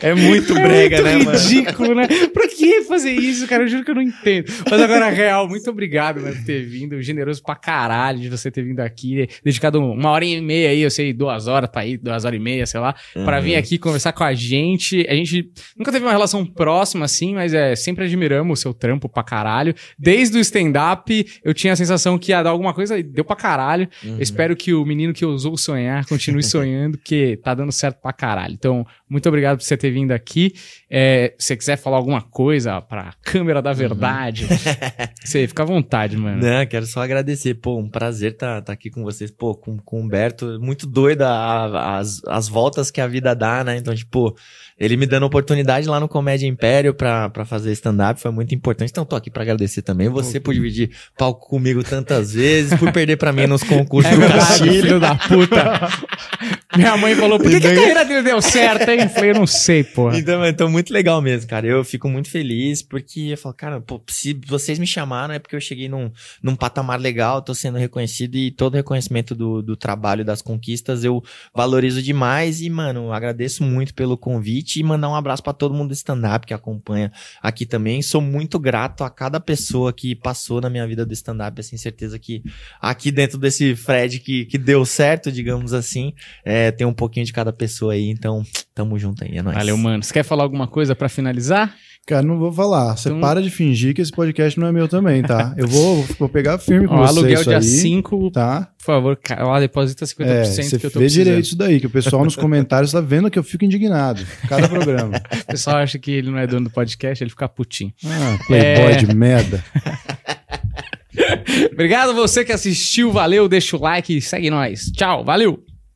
É muito brega, é né, muito mano? ridículo, né? Pra que fazer isso, cara? Eu juro que eu não entendo. Mas agora, real, muito obrigado, mano, por ter vindo. Generoso pra caralho de você ter vindo aqui. Dedicado uma hora e meia aí, eu sei, duas horas pra ir, duas horas e meia, sei lá, pra Uhum. vir aqui conversar com a gente. A gente nunca teve uma relação próxima assim, mas é sempre admiramos o seu trampo pra caralho. Desde o stand-up, eu tinha a sensação que ia dar alguma coisa e deu pra caralho. Uhum. Espero que o menino que ousou sonhar continue [laughs] sonhando, porque tá dando certo pra caralho. Então, muito obrigado por você ter vindo aqui. É, se você quiser falar alguma coisa pra câmera da verdade, [laughs] você fica à vontade, mano. Não, quero só agradecer. Pô, um prazer estar tá, aqui com vocês. Pô, com, com o Humberto. Muito doida a- as, as voltas que a vida dá, né? Então, tipo, ele me dando oportunidade lá no Comédia Império pra fazer stand-up foi muito importante. Então, tô aqui pra agradecer também. Você por dividir palco comigo tantas vezes, por perder pra mim nos [laughs] concursos É do Castilho. filho da puta. [laughs] Minha mãe falou, por que, que a carreira dele deu certo, hein? Eu falei, eu não sei, porra. Então, então, muito legal mesmo, cara. Eu fico muito feliz porque eu falo, cara, pô, se vocês me chamaram é porque eu cheguei num, num patamar legal, tô sendo reconhecido e todo reconhecimento do, do trabalho, das conquistas, eu valorizo demais e, mano, agradeço muito pelo convite e mandar um abraço pra todo mundo do stand-up que acompanha aqui também. Sou muito grato a cada pessoa que passou na minha vida do stand-up, assim, certeza que aqui dentro desse Fred que, que deu certo, digamos assim, é, tem um pouquinho de cada pessoa aí, então, tamo junto aí, é nóis. Valeu, mano. Você quer falar alguma coisa pra finalizar? Cara, não vou falar. Você Então- para de fingir que esse podcast não é meu também, tá? [laughs] Eu vou, vou pegar firme com Ó, você aluguel dia aí, 5, tá? por favor, lá deposita 50% É, você que eu tô vê precisando. direito isso daí, que o pessoal nos comentários tá vendo que eu fico indignado. Cada programa. [laughs] O pessoal acha que ele não é dono do podcast, ele fica putinho. Ah, playboy É. de merda. [laughs] Obrigado você que assistiu, valeu, deixa o like e segue nós. Tchau, valeu!